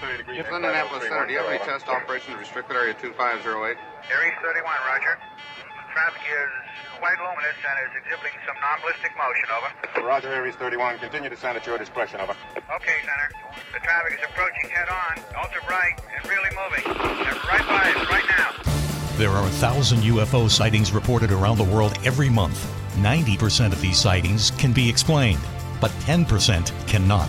It's Indianapolis Center. Do you have any test operations restricted area 2508? Area 31, roger. Traffic is quite luminous and is exhibiting some non-ballistic motion, over. Roger, Aries 31. Continue to send at your discretion, over. Okay, Center. The traffic is approaching head-on, ultra bright, and really moving. They're right by us right now. There are a thousand UFO sightings reported around the world every month. 90% of these sightings can be explained, but 10% cannot.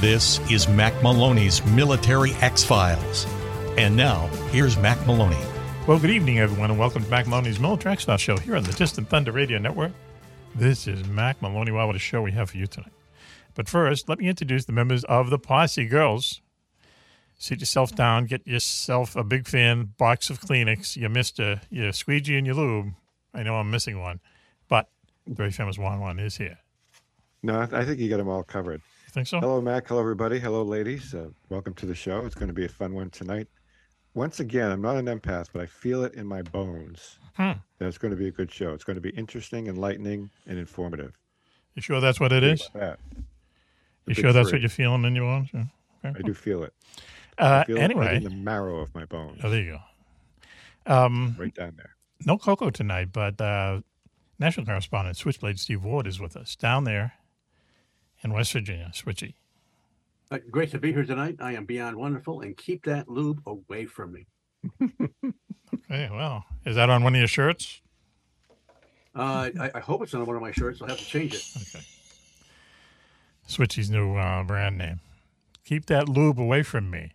This is Mack Maloney's Military X Files. And now, here's Mack Maloney. Well, good evening, everyone, and welcome to Mack Maloney's Military X Files show here on the Distant Thunder Radio Network. This is Mack Maloney. Wow, what a show we have for you tonight. But first, let me introduce the members of the Posse Girls. Sit yourself down, get yourself a big fan box of Kleenex, your Mister, your squeegee, and your lube. I know I'm missing one, but the very famous Juan Juan is here. No, I, th- I think you got them all covered. You think so? Hello, Mac. Hello, everybody. Hello, ladies. Uh, welcome to the show. It's going to be a fun one tonight. Once again, I'm not an empath, but I feel it in my bones Hmm. that it's going to be a good show. It's going to be interesting, enlightening, and informative. You sure that's what it is? That. You sure that's what you're feeling in your bones? Yeah. Okay. I do feel it. Uh, I feel it right anyway, in the marrow of my bones, oh, there you go. Um, right down there. no Coco tonight, but uh, national correspondent Switchblade Steve Ward is with us down there in West Virginia. Switchy. Uh, great to be here tonight. I am beyond wonderful, and keep that lube away from me. okay, well, is that on one of your shirts? Uh, I, I hope it's on one of my shirts. I'll have to change it. Okay. Switchy's new uh, brand name. Keep that lube away from me.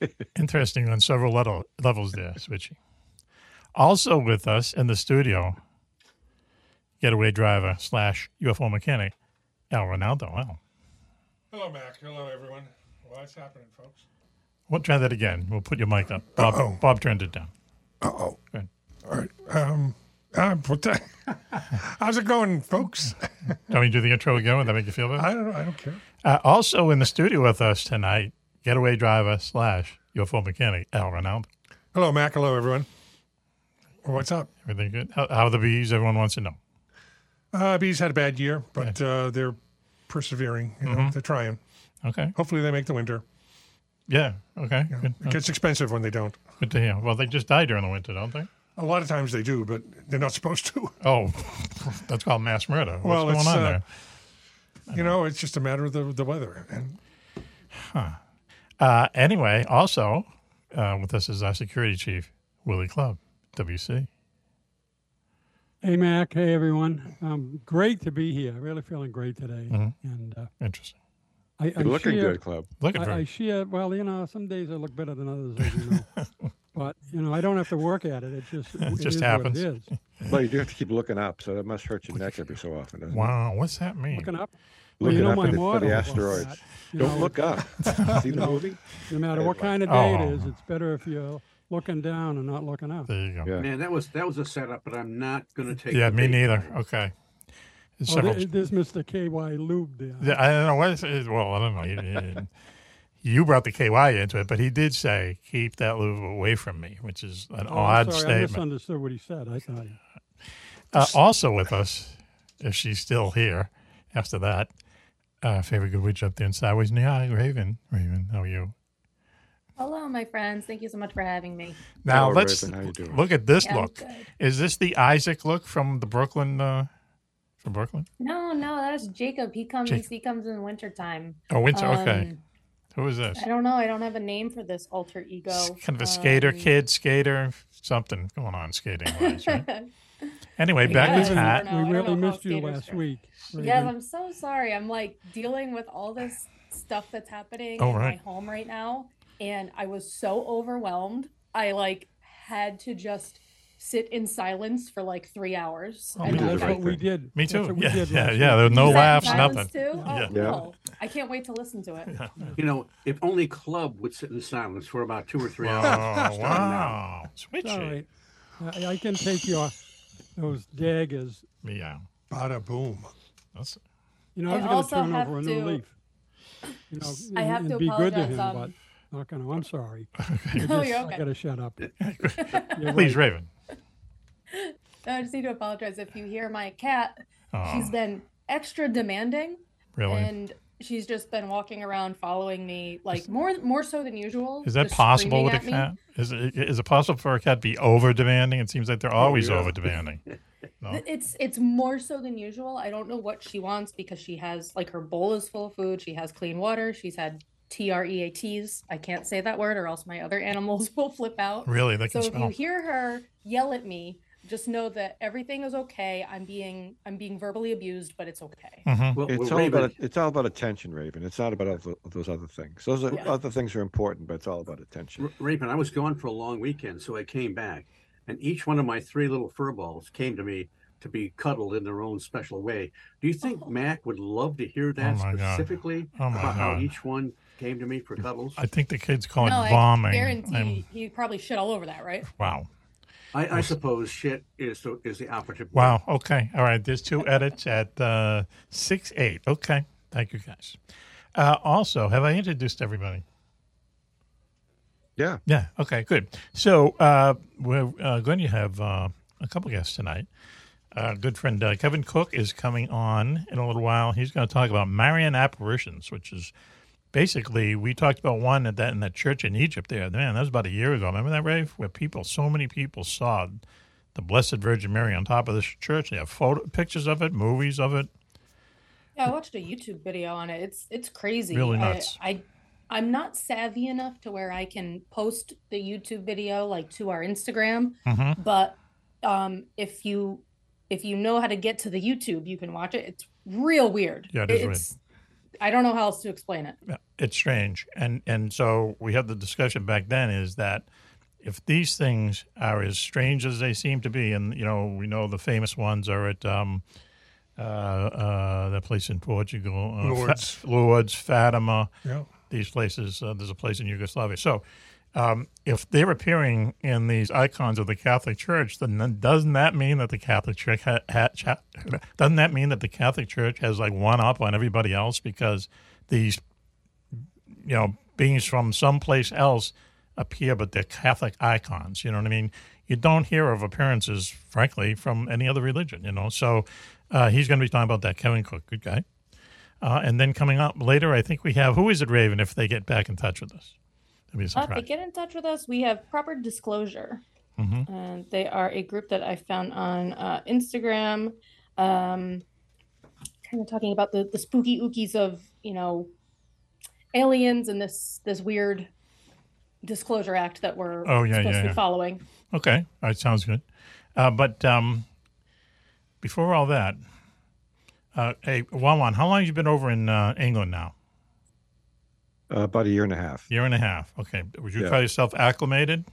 Interesting on several level, levels there, Switchy. Also with us in the studio, getaway driver slash UFO mechanic, Al Ronaldo. Al. Hello, Mac. Hello, everyone. What's happening, folks? We'll try that again. We'll put your mic up. Bob, Uh-oh. Bob turned it down. Uh oh. Go. All right. Um, uh, what the, how's it going, folks? Can we do the intro again? Would that make you feel better? I don't. I don't care. Uh, also in the studio with us tonight, getaway driver slash UFO mechanic, Al Ronaldo. Hello, Mac. Hello, everyone. What's up? Everything good? How, how are the bees? Everyone wants to know. Uh, Bees had a bad year, but uh, they're persevering. You know, Mhm. they're trying. Okay. Hopefully, they make the winter. Yeah. Okay. Know, Good. it gets expensive when they don't. Good to hear. Well, they just die during the winter, don't they? A lot of times they do, but they're not supposed to. Oh, that's called mass murder. What's Well, going on uh, there? You know, it's just a matter of the the weather. And Uh, anyway, also uh, with us is our security chief, Willie Club, WC. Hey, Mac. Hey, everyone. Um, great to be here. Really feeling great today. Mhm. And uh, Interesting. I, I You're looking share, good, Club. Looking I, for I share. Well, you know, some days I look better than others, as you know. but you know, I don't have to work at it. It just it just is happens. What it is. Well, you do have to keep looking up, so that must hurt your neck every so often. Doesn't Wow, what's that mean? Looking up. Well, Looking you know up my at it for the asteroids. that, Don't know, look up. See the movie? No matter what kind of day Oh. it is, it's better if you're looking down and not looking up. There you go. Yeah. Man, that was that was a setup, but I'm not going to take. Yeah, me bait. neither. Okay. There's Oh, several- there- there's Mr. KY Lube there. Yeah, I don't know what. Is, it- well, I don't know. He- he- you brought the KY into it, but he did say, "Keep that lube away from me," which is an Oh, odd I'm sorry, I statement. misunderstood what he said. I thought. Uh, also with us, if she's still here after that, uh, favorite good witch up there in sideways. Yeah, Raven. Raven, how are you? Hello, my friends. Thank you so much for having me. Now Hello, let's Raven. How you doing? look at this Yeah, look. Is this the Isaac look from the Brooklyn? Uh, from Brooklyn? No, no, that is Jacob. He comes. Jake- He comes in wintertime. Oh, winter. okay. Um, Who is this? I don't know. I don't have a name for this alter ego. Kind of a skater Um, kid, skater, something going on skating wise. Right? Anyway, back Yeah, with Pat. we really missed you last are. week. Yes, I'm so sorry. I'm like dealing with all this stuff that's happening Oh, in my home right now, and I was so overwhelmed. I like had to just sit in silence for like three hours. Oh, and we did like, the I- right That's what we did. Me That's too. what we Yeah, did yeah, yeah. There were no You laughs, nothing. Too? Oh, Yeah. Yeah. cool. I can't wait to listen to it. You know, if only Club would sit in silence for about two or three hours. starting now. wow. It's Switchy. all right. I, I can take your those daggers. Meow. Bada boom. That's, You know, I I was going to turn over a new leaf. You know, I and- have to be good to apologize, him, um, but not going to. I'm sorry. No, you're okay. I okay. got to shut up. You're please, right. Raven. I just need to apologize if you hear my cat. she's been extra demanding, really? and she's just been walking around following me like more more so than usual. Is that possible with a at me. cat? Is it, is it possible for a cat to be over demanding? It seems like they're always yeah. over demanding. No? It's it's more so than usual. I don't know what she wants because she has like her bowl is full of food. She has clean water. She's had T R E A T's. I can't say that word or else my other animals will flip out. Really? They can So can if you hear her yell at me, just know that everything is okay. I'm being I'm being verbally abused, but it's okay. Mhm. Well, It's well, all Raven, about it's all about attention, Raven. It's not about other, those other things. Those are, Yeah. other things are important, but it's all about attention. R- Raven, I was gone for a long weekend, so I came back, and each one of my three little fur balls came to me to be cuddled in their own special way. Do you think Oh. Mac would love to hear that my God. specifically Oh, my about how each one came to me for cuddles? I think the kids call it no, I bombing. guarantee I'm- he probably shit all over that, right? wow. I, I suppose shit is the, is the operative. word. Wow. Okay. All right. There's two edits at uh, six eight. Okay. Thank you guys. Uh, also, have I introduced everybody? Yeah. Yeah. Okay. Good. So uh, we're uh, going to have uh, a couple guests tonight. Uh, good friend uh, Kevin Cook is coming on in a little while. He's going to talk about Marian apparitions, which is basically we talked about one at that in that church in Egypt. There, man, that was about a year ago. Remember that, Rave? Where people, so many people saw the Blessed Virgin Mary on top of this church. They have photo pictures of it, movies of it. Yeah, I watched a YouTube video on it. It's it's crazy. Really I- nuts. I, I am not savvy enough to where I can post the YouTube video like to our Instagram, Mhm. but um if you if you know how to get to the YouTube, you can watch it. It's real weird. Yeah, it is weird. It's, I don't know how else to explain it. It's strange, and and so we had the discussion back then is that if these things are as strange as they seem to be, and you know we know the famous ones are at um, uh, uh, that place in Portugal, uh, Lourdes. Fa- Lourdes, Fatima, Yeah. these places. Uh, there's a place in Yugoslavia. So. Um, if they're appearing in these icons of the Catholic Church, then, doesn't that mean that the Catholic Church ha- ha- doesn't that mean that the Catholic Church has like one up on everybody else because these you know, beings from someplace else appear, but they're Catholic icons. You know what I mean? You don't hear of appearances, frankly, from any other religion. You know, so uh, he's going to be talking about that. Kevin Cook, good guy. Uh, and then coming up later, I think we have who is it, Raven? If they get back in touch with us, that'd be a surprise. they get in touch with us, we have Proper Disclosure. Mhm. And they are a group that I found on uh, Instagram, um, kind of talking about the, the spooky ookies of, you know, aliens and this this weird disclosure act that we're Oh, yeah, supposed yeah, to be yeah. following. Okay, all right, sounds good. Uh, but um, before all that, uh, hey, Wawan, how long have you been over in uh, England now? Uh, about a year and a half. Year and a half. Okay. Would you Yeah. call yourself acclimated?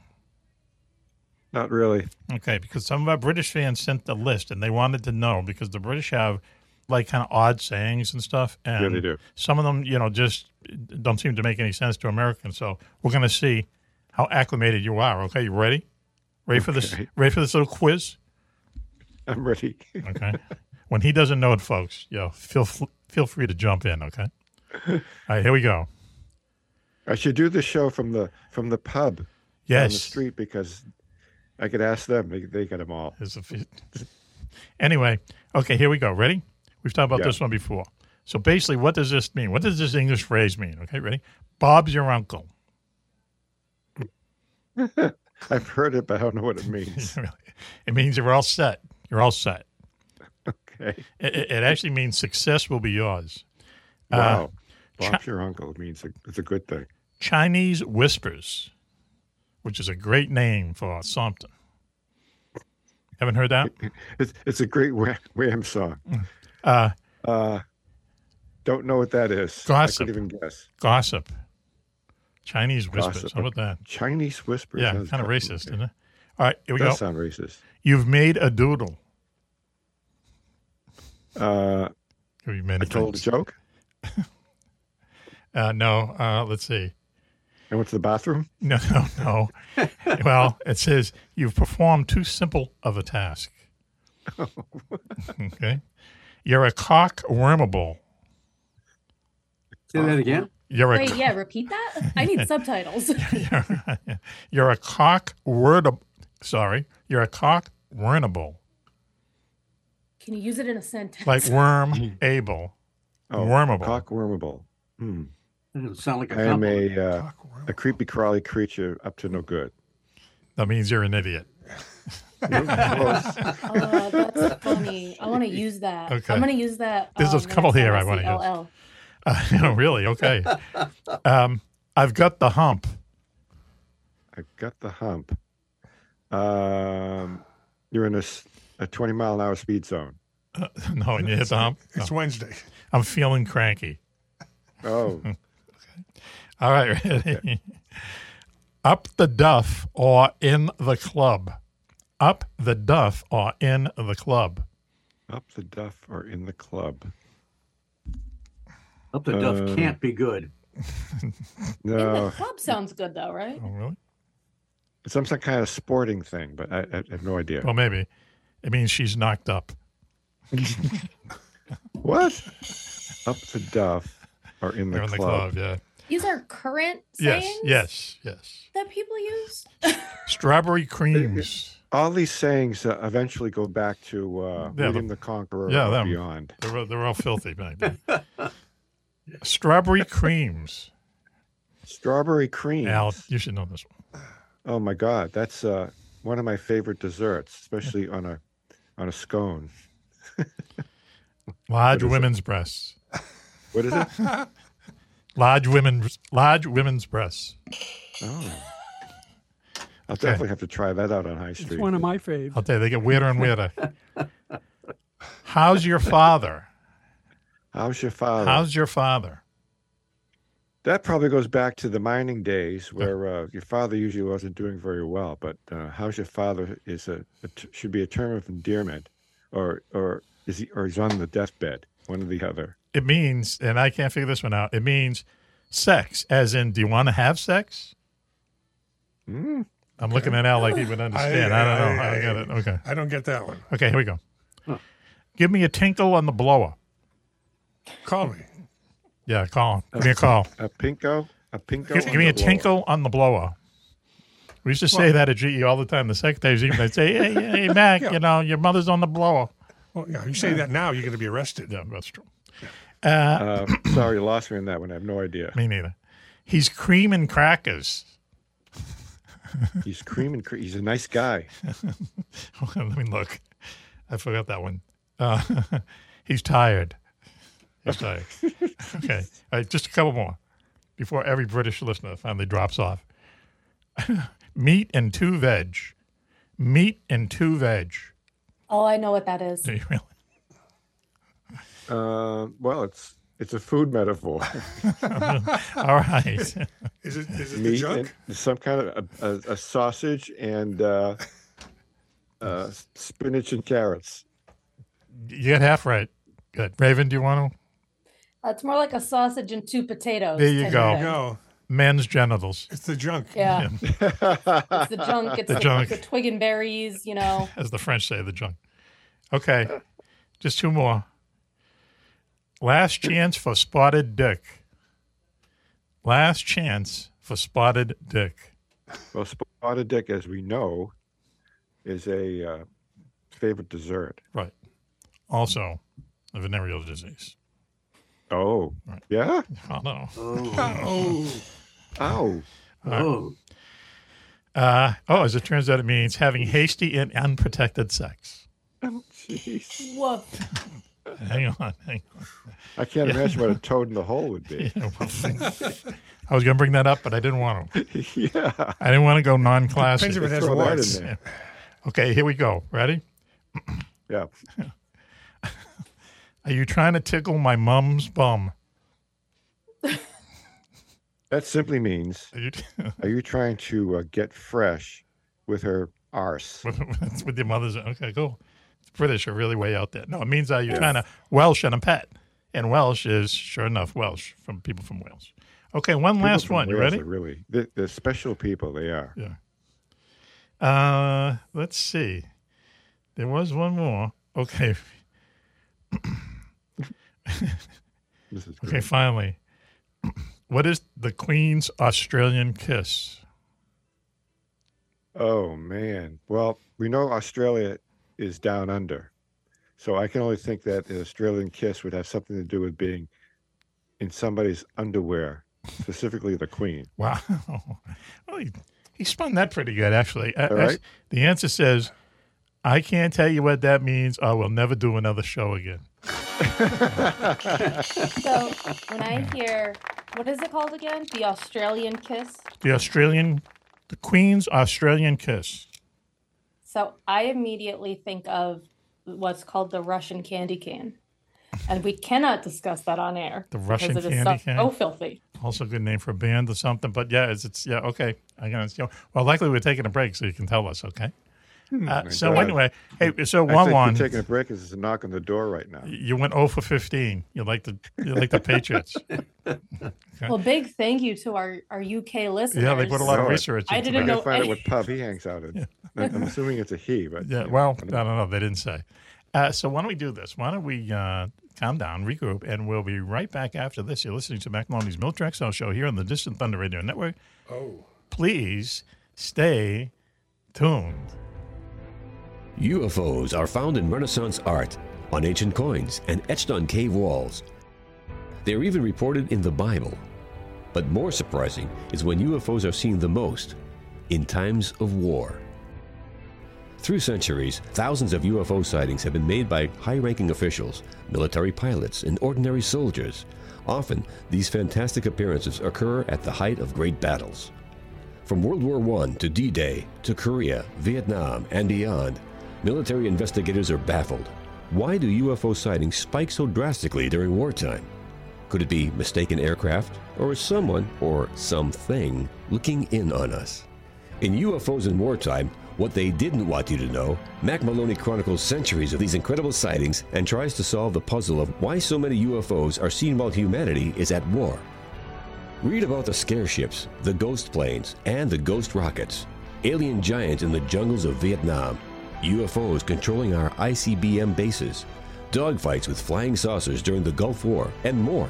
Not really. Okay, because some of our British fans sent the list and they wanted to know because the British have like kind of odd sayings and stuff. And Yeah, they do. Some of them, you know, just don't seem to make any sense to Americans. So we're going to see how acclimated you are. Okay, you ready? Ready for this? Ready for this little quiz? I'm ready. Okay. when he doesn't know it, folks, you know, feel feel free to jump in. Okay. All right, here we go. I should do the show from the from the pub down the street because I could ask them. They, they got them all. There's a few. Anyway, okay, here we go. Ready? We've talked about Yeah. this one before. So basically, what does this mean? What does this English phrase mean? Okay, ready? Bob's your uncle. I've heard it, but I don't know what it means. it means you're all set. You're all set. Okay. It, it- actually means success will be yours. Uh, Wow. Chi- Bob's your uncle means a, it's a good thing. Chinese whispers, which is a great name for something. Haven't heard that? It's it's a great Wham, Wham song. Uh, Uh, don't know what that is. Gossip. I couldn't even guess. gossip. Chinese whispers. Gossip. How about that? Chinese whispers. Yeah, kind of racist, isn't it? All right, here we Does go. sound racist. You've made a doodle. Uh, Have you made I told a joke. Uh, no, uh, let's see. I went to the bathroom. No, no, no. well, it says you've performed too simple of a task. okay. You're a cock wormable. Say that again. You're a Wait, yeah, repeat that. I need subtitles. you're, you're a cock wordable. Sorry, you're a cock wormable, Can you use it in a sentence? like worm able, Oh, wormable. Cock wormable. Hmm. That doesn't sound like a I am a uh, a creepy crawly creature up to no good. That means you're an idiot. Oh, that's funny. I want to use that. Okay. I'm going to use that. There's um, a couple here I wanna see use. LL. Uh, really? Okay. Um, I've got the hump. I've got the hump. Um, you're in a, a 20 mile an hour speed zone. no, and you hit the hump. It's No. Wednesday. I'm feeling cranky. Oh, All right, ready? Up the duff or in the club. Up the duff or in the club. up the duff or in the club. Up the duff Uh, can't be good. In the club sounds good though, right? Oh, really? it's some, some kind of sporting thing, but I, I have no idea. Well, maybe. It means she's knocked up. What? Up the duff or in the They're in the club. club, yeah. These are current Yes, sayings yes, yes. yes. that people use. Strawberry creams. All these sayings uh, eventually go back to uh, Yeah, the- William the Conqueror yeah, or them. beyond. They're, all- they're all filthy back then. Strawberry creams. Strawberry cream. Al, you should know this one. Oh my God, that's uh, one of my favorite desserts, especially on a on a scone. Large What is it? women's breasts. What is it? Large women's large women's breasts. Oh, I'll definitely have to try that out on High Street. It's one of my faves. I'll tell you, they get weirder and weirder. How's your father? How's your father? How's your father? That probably goes back to the mining days where uh, your father usually wasn't doing very well. But uh, how's your father is a, a t- should be a term of endearment, or or is he or he's on the deathbed, one or the other. It means, and I can't figure this one out. It means sex, as in, do you want to have sex? Mm. I'm looking at Al like he would understand. I, don't know. I, get it. Okay. I don't get that one. Okay, here we go. Give me a tinkle on the blower. Call me. Yeah, call. him. Give me a call. A pinko, a pinko. Give, on give me a blower. tinkle on the blower. We used to say that at GE all the time. The secretaries even they'd say, "Hey, hey, Mac, Yeah. you know your mother's on the blower." Well, yeah, you say that now, you're going to be arrested. Yeah, that's true. Uh, Uh, sorry, you lost me in that one. I have no idea. me neither. He's cream and crackers. He's creaming. Cre- he's a nice guy. Let me look. I forgot that one. Uh, he's tired. He's tired. okay. All right, just a couple more before every British listener finally drops off. Meat and two veg. Meat and two veg. Oh, I know what that is. Do you really? Uh, well, it's it's a food metaphor. All right. Is it is it the junk? some kind of a, a, a sausage and uh, uh, spinach and carrots. You get half right. Good. Raven, do you want to? Uh, it's more like a sausage and two potatoes. There you type go. of thing. No, Men's genitals. it's the junk. Yeah. it's the junk. It's The the, junk. the twig and berries. You know. as the French say, the junk. Okay, just two more. Last chance for spotted dick. Last chance for spotted dick. Well, spotted dick, as we know, is a uh, favorite dessert. Right. Also, a venereal disease. Oh, Right. yeah. Oh no. Oh, Ow. oh. Uh, oh, as it turns out, it means having hasty and unprotected sex. Oh, jeez. Woof. Hang on. Hang on. I can't imagine what a toad in the hole would be. Yeah, well, I was going to bring that up, but I didn't want to. yeah. I didn't want to go non-classic. Depends if it has Throw that in warts. there. Okay, here we go. Ready? Yeah. Are you trying to tickle my mum's bum? That simply means, Are you are you trying to uh, get fresh with her arse. with, with your mother's. Okay, cool. British are really way out there. No, it means uh, you're Yeah. kind of Welsh and a pet. And Welsh is, sure enough, Welsh from people from Wales. Okay, one People last one. You ready? Really, they're, they're special people. They are. Yeah. Uh, let's see. There was one more. Okay. This is Okay, finally. What is the Queen's Australian kiss? Oh man. Well, we know Australia is down under, so I can only think that the Australian kiss would have something to do with being in somebody's underwear, specifically the Queen. Wow. Well, he, he spun that pretty good, actually. All right. act- The answer says, I can't tell you what that means. I will never do another show again. So when I hear, what is it called again? The Australian kiss. The Australian, the Queen's Australian kiss. So I immediately think of what's called the Russian candy can. And we cannot discuss that on air. The Russian because it is candy so, can? so filthy. Also a good name for a band or something. But yeah, it's, it's yeah, okay. I can, you know, well, likely we're taking a break, so you can tell us, okay? Uh, so God. anyway, hey, so one think one. we're taking a break because there's a knock on the door right now. You went 0 for 15. You like the you like the Patriots. Well, big thank you to our, our UK listeners. Yeah, they put a lot of No, research I into didn't that. I know gotta find out any- what pub he hangs out in. I'm assuming it's a he, but Yeah, you know, well, I I don't- don't know. They didn't say. Uh, so why don't we do this? Why don't we uh, calm down, regroup, and we'll be right back after this. You're listening to Mack Maloney's Milk Track Show show here on the Distant Thunder Radio Network. Oh. Please stay tuned. UFOs are found in Renaissance art, on ancient coins, and etched on cave walls. They are even reported in the Bible. But more surprising is when UFOs are seen the most in times of war. Through centuries, thousands of UFO sightings have been made by high ranking officials, military pilots, and ordinary soldiers. Often, these fantastic appearances occur at the height of great battles. From World War I to D Day to Korea, Vietnam, and beyond, military investigators are baffled. Why do UFO sightings spike so drastically during wartime? Could it be mistaken aircraft, or is someone, or something, looking in on us? In UFOs in Wartime, what they didn't want you to know, Mack Maloney chronicles centuries of these incredible sightings and tries to solve the puzzle of why so many UFOs are seen while humanity is at war. Read about the scare ships, the ghost planes, and the ghost rockets, alien giants in the jungles of Vietnam, UFOs controlling our ICBM bases, dogfights with flying saucers during the Gulf War, and more.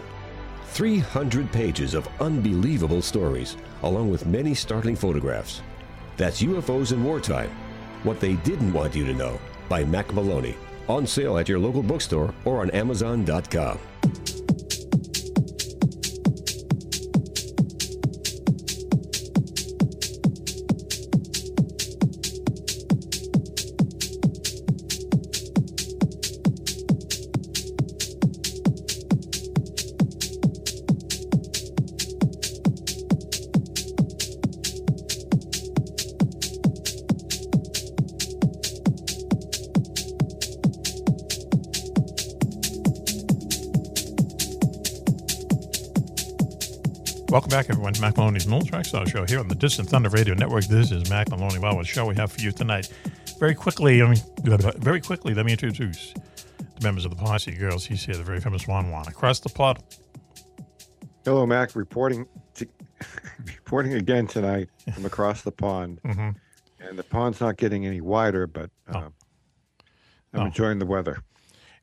300 pages of unbelievable stories, along with many startling photographs. That's UFOs in Wartime What They Didn't Want You to Know by Mack Maloney. On sale at your local bookstore or on Amazon.com. back, everyone, Mack Maloney's Milk Track Star Show here on the Distant Thunder Radio Network. This is Mack Maloney. Wow, what show we have for you tonight. Very quickly, I mean, very quickly, let me introduce the members of the Posse Girls. He's here, the very famous Juan Juan. Across the plot, Hello, Mac. Reporting to, reporting again tonight from across the pond, Mhm. and the pond's not getting any wider, but uh, I'm Oh. enjoying the weather.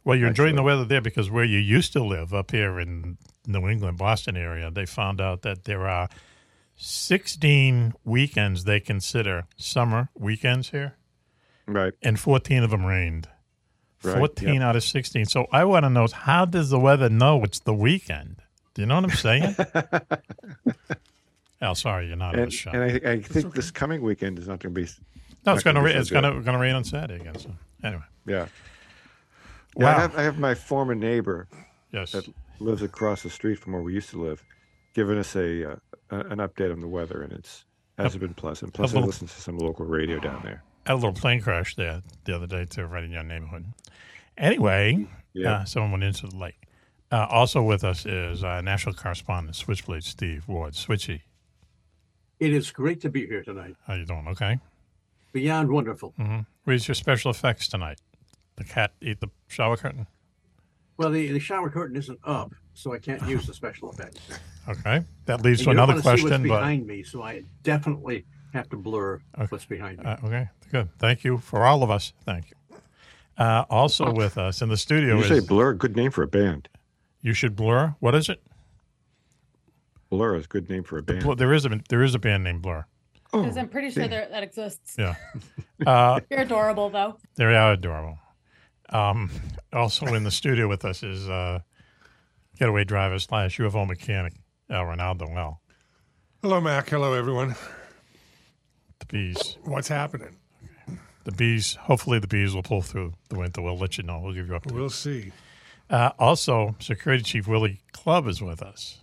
Well, you're enjoying the weather there because where you used to live up here in New England, Boston area, they found out that there are 16 weekends they consider summer weekends here. Right. And 14 of them rained. Right, 14 yep. out of 16. So I want to know how does the weather know it's the weekend? Do you know what I'm saying? oh, sorry, you're not in the And, show. and I, I think this coming weekend is not going to be. No, it's going to rain. It's going to going to rain on Saturday again. So anyway, Yeah. Yeah, Wow. I have, I have my former neighbor Yes. that lives across the street from where we used to live, giving us a, uh, a an update on the weather, and it's hasn't been pleasant. Plus, I little- listen to some local radio down there. had a little plane crash there the other day too, right in your neighborhood. Anyway, Yeah. uh, someone went into the lake. Uh, also with us is uh, national correspondent Switchblade Steve Ward. Switchy, It is great to be here tonight. how you doing? Okay. beyond wonderful. Mm-hmm. Where's your special effects tonight? The cat ate the shower curtain. Well, the, the shower curtain isn't up, so I can't use the special effects. Okay, that leads And to you don't another wanna see question. what's But behind me, so I definitely have to blur what's behind me. Uh, okay, good. Thank you for all of us. Thank you. Uh, also with us in the studio You is say Blur, good name for a band. You should blur. What is it? Blur is a good name for a band. Well, there is a there is a band named Blur. Because I'm pretty sure that exists. Yeah. Uh, You're adorable, though. they are adorable. Um, also in the studio with us is uh, getaway driver slash UFO mechanic Al Ronaldo L. Hello, Mac. Hello, everyone. The bees. What's happening? The bees. Hopefully, the bees will pull through the winter. We'll let you know. We'll give you updates. We'll see. Uh, also, Security Chief Willie Club is with us.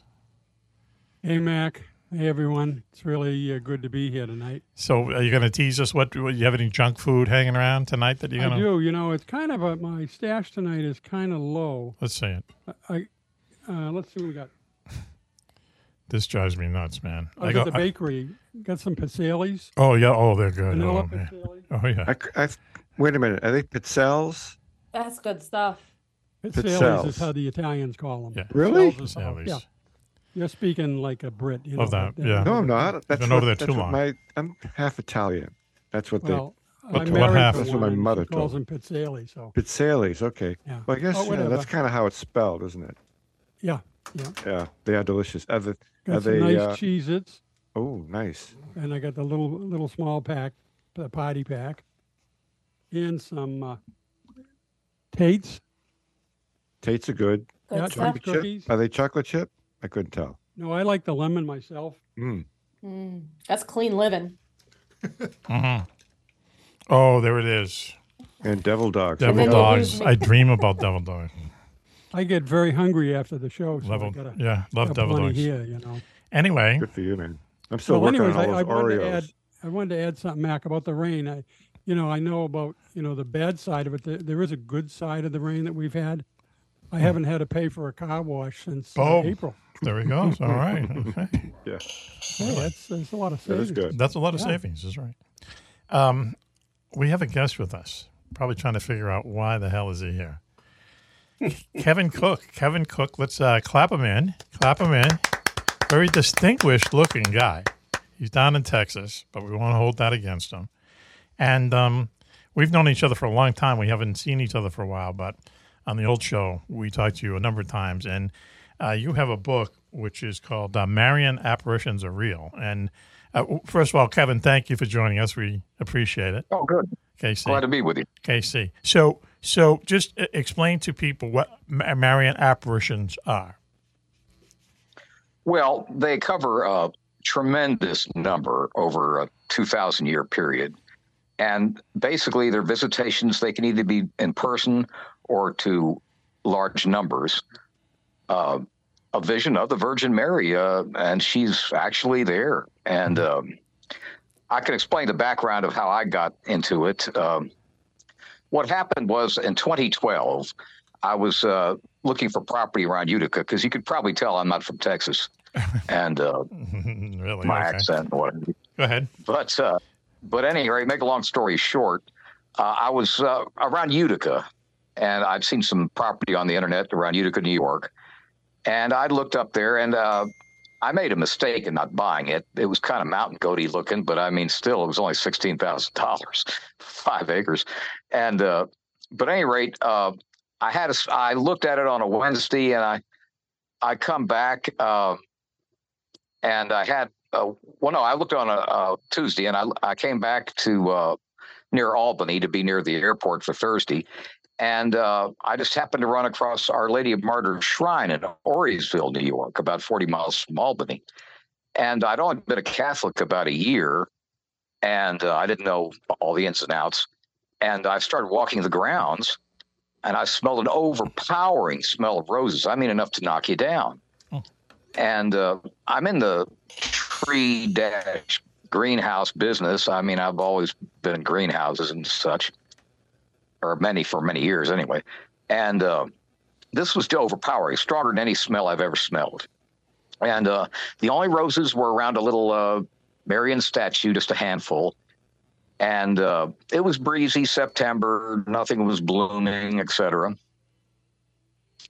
Hey, Mac. Hey, everyone. It's really uh, good to be here tonight. So, are you going to tease us? What, what you have any junk food hanging around tonight that you're going to? do. You know, it's kind of a, my stash tonight is kind of low. Let's see it. I, uh, let's see what we got. This drives me nuts, man. I got the bakery. Got some Pasales. oh yeah. Oh, they're good. Vanilla Oh, yeah. Pasales. oh yeah. I, c- I- wait a minute. Are they pizzelles? That's good stuff. Pasales Pizzelles. is how the Italians call them. Yeah. Really? Pasales is yeah. You're speaking like a Brit. You Love know, that, uh, yeah. No, I'm not. That's been what, over there too long. My, I'm half Italian. That's what Well, they. I'm what married half? to That's what my mother she calls told them Pizzales. So Pizzelles. Okay. Yeah. Well, I guess Oh, you know, whatever. that's kind of how it's spelled, isn't it? yeah, yeah. Yeah, they are delicious. Are, the, Got are they? nice uh, Cheez-Its, oh, nice. and I got the little little small pack, the potty pack, and some uh, Tates. Tates are good. Good Yeah. Chocolate chip? Are they chocolate chip? I couldn't tell. No, I like the lemon myself. Mm. Mm, that's clean living. Mhm. Oh, there it is. And devil dogs. Devil dogs. I dream about devil dogs. I get very hungry after the show, so I Level, gotta yeah, love got devil dogs. here. You know. Anyway, Good for you, man. I'm still well, working anyways, on all I, I those wanted Oreos. to add. I wanted to add something, Mac, about the rain. I, you know, I know about you know the bad side of it. There, there is a good side of the rain that we've had. I haven't had to pay for a car wash since uh, Boom. April. there he goes. All right. Okay. yeah, Hey, that's, that's a lot of that savings. is good. That's a lot of Yeah. savings, is right. Um, we have a guest with us, probably trying to figure out why the hell is he here. Kevin Cook. Kevin Cook. Let's uh, clap him in. Clap him in. Very distinguished looking guy. He's down in Texas, but we won't hold that against him. And um, we've known each other for a long time. We haven't seen each other for a while, but on the old show, we talked to you a number of times. And uh, you have a book which is called uh, Marian Apparitions Are Real. And uh, first of all, Kevin, thank you for joining us. We appreciate it. Oh, good. KC. Glad to be with you. KC. So, so just uh, explain to people what Ma- Marian apparitions are. Well, they cover a tremendous number over a 2,000 year period. And basically, their visitations, they can either be in person or to large numbers. Uh, a vision of the Virgin Mary, uh, and she's actually there. And um, I can explain the background of how I got into it. Um, what happened was in 2012, I was uh, looking for property around Utica because you could probably tell I'm not from Texas, and uh, really? my Okay. accent. and whatever. Go ahead. But uh, but anyway, make a long story short, uh, I was uh, around Utica, and I'd seen some property on the internet around Utica, New York, and I looked up there, and uh, I made a mistake in not buying it. It was kind of mountain goaty looking, but I mean, still, it was only sixteen thousand dollars, five acres, and uh, but at any rate, uh, I had a I looked at it on a Wednesday, and I I come back. Uh, and I had uh, well, no, I looked on a, a Tuesday, and I I came back to uh, near Albany to be near the airport for Thursday, and uh, I just happened to run across Our Lady of Martyrs Shrine in Auriesville, New York, about forty miles from Albany, and I'd only been a Catholic about a year, and uh, I didn't know all the ins and outs, and I started walking the grounds, and I smelled an overpowering smell of roses. I mean, enough to knock you down. And uh, I'm in the tree dash greenhouse business. I mean, I've always been in greenhouses and such, or many for many years anyway. And uh, this was overpowering, stronger than any smell I've ever smelled. And uh, the only roses were around a little uh, Marian statue, just a handful. and uh, it was breezy September. Nothing was blooming, etc.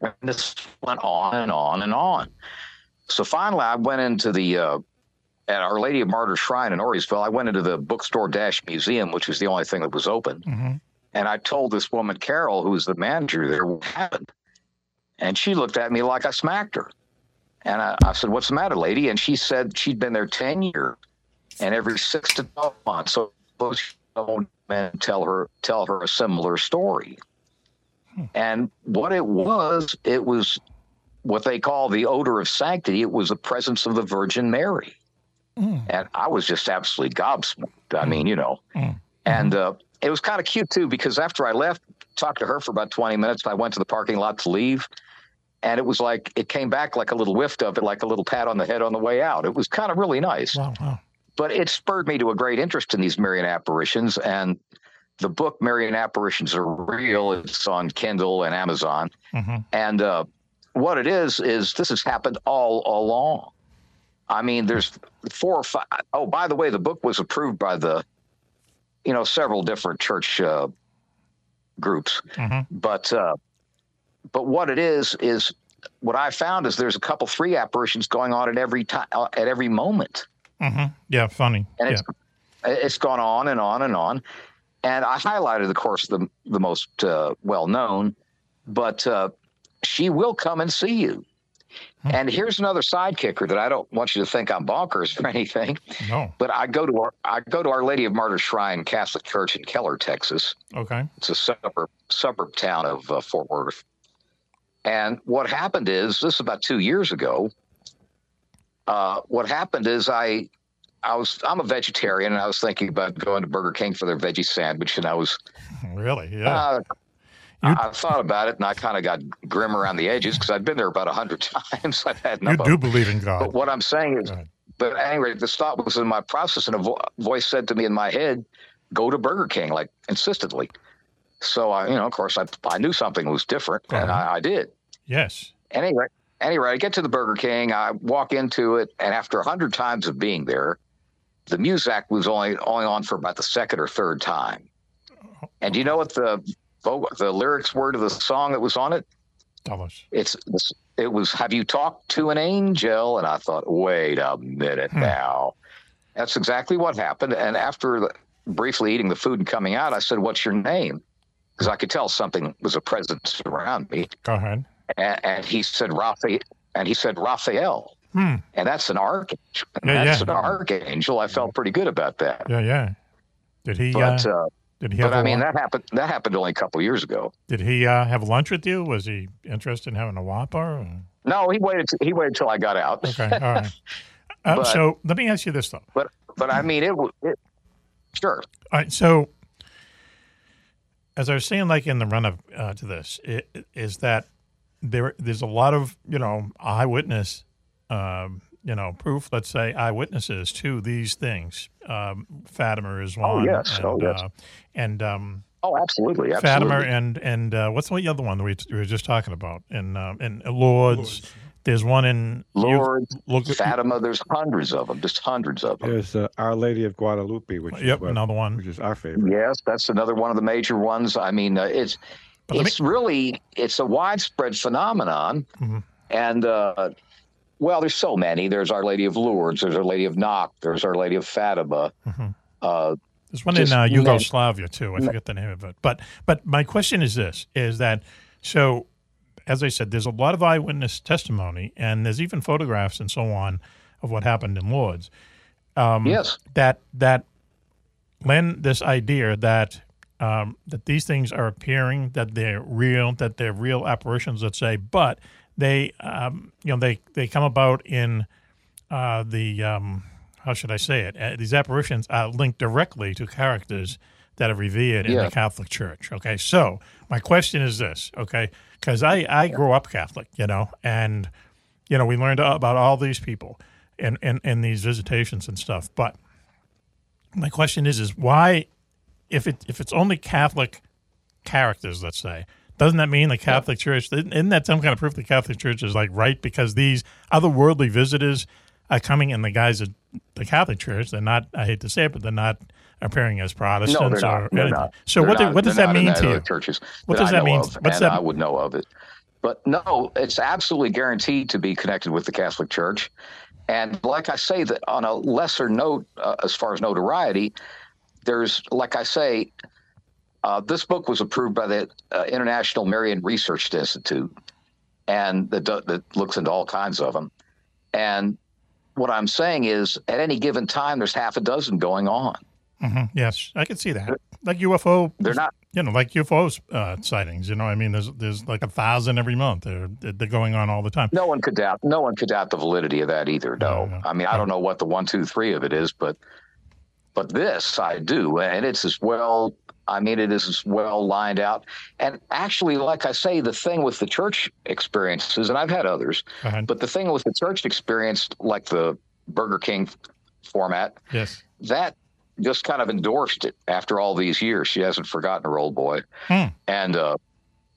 And this went on and on and on. So finally, I went into the uh, at Our Lady of Martyr Shrine in Voorheesville. I went into the bookstore dash museum, which was the only thing that was open. Mm-hmm. And I told this woman, Carol, who was the manager there, what happened. And she looked at me like I smacked her. And I, I said, What's the matter, lady? And she said she'd been there 10 years. And every six to 12 months, so those men tell her tell her a similar story. Hmm. And what it was, it was what they call the odor of sanctity. It was the presence of the Virgin Mary. Hmm. And I was just absolutely gobsmacked. I hmm. mean, you know, and uh, it was kind of cute too because after I left, talked to her for about 20 minutes, I went to the parking lot to leave. And it was like it came back like a little whiff of it, like a little pat on the head on the way out. It was kind of really nice. Wow, wow. But it spurred me to a great interest in these Marian apparitions. And the book Marian Apparitions Are Real, it's on Kindle and Amazon. Mm-hmm. And uh, what it is is this has happened all along. I mean, there's four or five. Oh, by the way, the book was approved by the, you know, several different church uh, groups. Mm-hmm. But uh, but what it is is what I found is there's a couple three apparitions going on at every time at every moment, Mm-hmm. Yeah, funny. and yeah. it's it's gone on and on and on. And I highlighted, of course, the the most uh, well known, but uh, she will come and see you. And here's another side kicker that I don't want you to think I'm bonkers or anything. No. But I go to our I go to Our Lady of Martyr Shrine Catholic Church in Keller, Texas. Okay. It's a suburb suburb town of uh, Fort Worth. And what happened is this is about two years ago. Uh, what happened is I I was I'm a vegetarian and I was thinking about going to Burger King for their veggie sandwich and I was Really? Yeah. uh, I, I thought about it and I kind of got grim around the edges because I'd been there about a hundred times. I've had you do believe in God. But what I'm saying is, but anyway, this thought was in my process, and a vo- voice said to me in my head, "Go to Burger King," like insistently. So I, you know, of course, I I knew something was different, and Uh-huh. I, I did. Yes. Anyway, anyway, I get to the Burger King. I walk into it, and after a hundred times of being there, the music was only only on for about the second or third time. And do you know what the the lyrics were to the song that was on it? It's it was have you talked to an angel and i thought wait a minute Hmm. now that's exactly what happened and after the, briefly eating the food and coming out i said what's your name because i could tell something was a presence around me Go ahead. and, and he said raphael and he said raphael Hmm. and that's an archangel Yeah, that's yeah. an archangel i felt pretty good about that Yeah, yeah. Did he? but uh, uh, did he have? but i mean lun- that happened that happened only a couple years ago Did he uh, have lunch with you? Was he interested in having a Whopper? or- no he waited he waited till i got out Okay. All right. Uh, But- so let me ask you this though. but but i mean it, it sure All right. So, as I was saying, like in the run up uh, to this, i is that there there's a lot of you know eyewitness, um, you know, proof. Let's say eyewitnesses to these things. Um, Fatima is Oh, one. yes. And, Oh, yes. Uh, and um, Oh, absolutely, absolutely. Fatima and and uh, what's the other one that we, we were just talking about in uh, in Lourdes. There's one in Lourdes, look, Fatima. There's hundreds of them, just hundreds of them. There's uh, Our Lady of Guadalupe, which Yep, is what- another one. which is our favorite. Yes, that's another one of the major ones. I mean, uh, it's But let it's really it's a widespread phenomenon, Mhm. and uh, well, there's so many. There's Our Lady of Lourdes. There's Our Lady of Knock. There's Our Lady of Fatima. Mhm. Uh, There's one in uh, Yugoslavia too. I forget the name of it. But but my question is this: is that so? As I said, there's a lot of eyewitness testimony, and there's even photographs and so on of what happened in Lourdes. Um, Yes. That that lend this idea that um, that these things are appearing, that they're real, that they're real apparitions, let's say, but they um, you know they they come about in uh, the um, how should I say it? Uh, these apparitions are linked directly to characters that are revered in the Catholic Church. Okay, so my question is this, okay, because I I grew up Catholic, you know, and you know we learned about all these people and in, in these visitations and stuff, but my question is is why if it if it's only Catholic characters, let's say, doesn't that mean the Catholic Church isn't that some kind of proof the Catholic Church is like right because these otherworldly visitors are coming in the guise of the Catholic Church? They're not. I hate to say it, but they're not appearing as Protestants. No, they're not. Or They're not. So They're what? not- what does that mean to you? Churches What does I that mean? of, What's that? I would know of it. But no, it's absolutely guaranteed to be connected with the Catholic Church. And like I say, that on a lesser note, uh, as far as notoriety, there's like I say, uh, this book was approved by the uh, International Marian Research Institute, and that that looks into all kinds of them. And what I'm saying is, at any given time, there's half a dozen going on. hmm Yes, I can see that. Like UFO, They're not. you know, like UFO uh, sightings. You know, I mean, there's there's like a thousand every month. They're they're going on all the time. No one could doubt. No one could doubt the validity of that either. No, I mean I don't know what the one, two, three of it is, but but this I do, and it's as well. I mean, it is well lined out. And actually, like I say, the thing with the church experiences, and I've had others, but the thing with the church experience, like the Burger King format, Yes. that just kind of endorsed it after all these years. She hasn't forgotten her old boy, Hmm. and uh,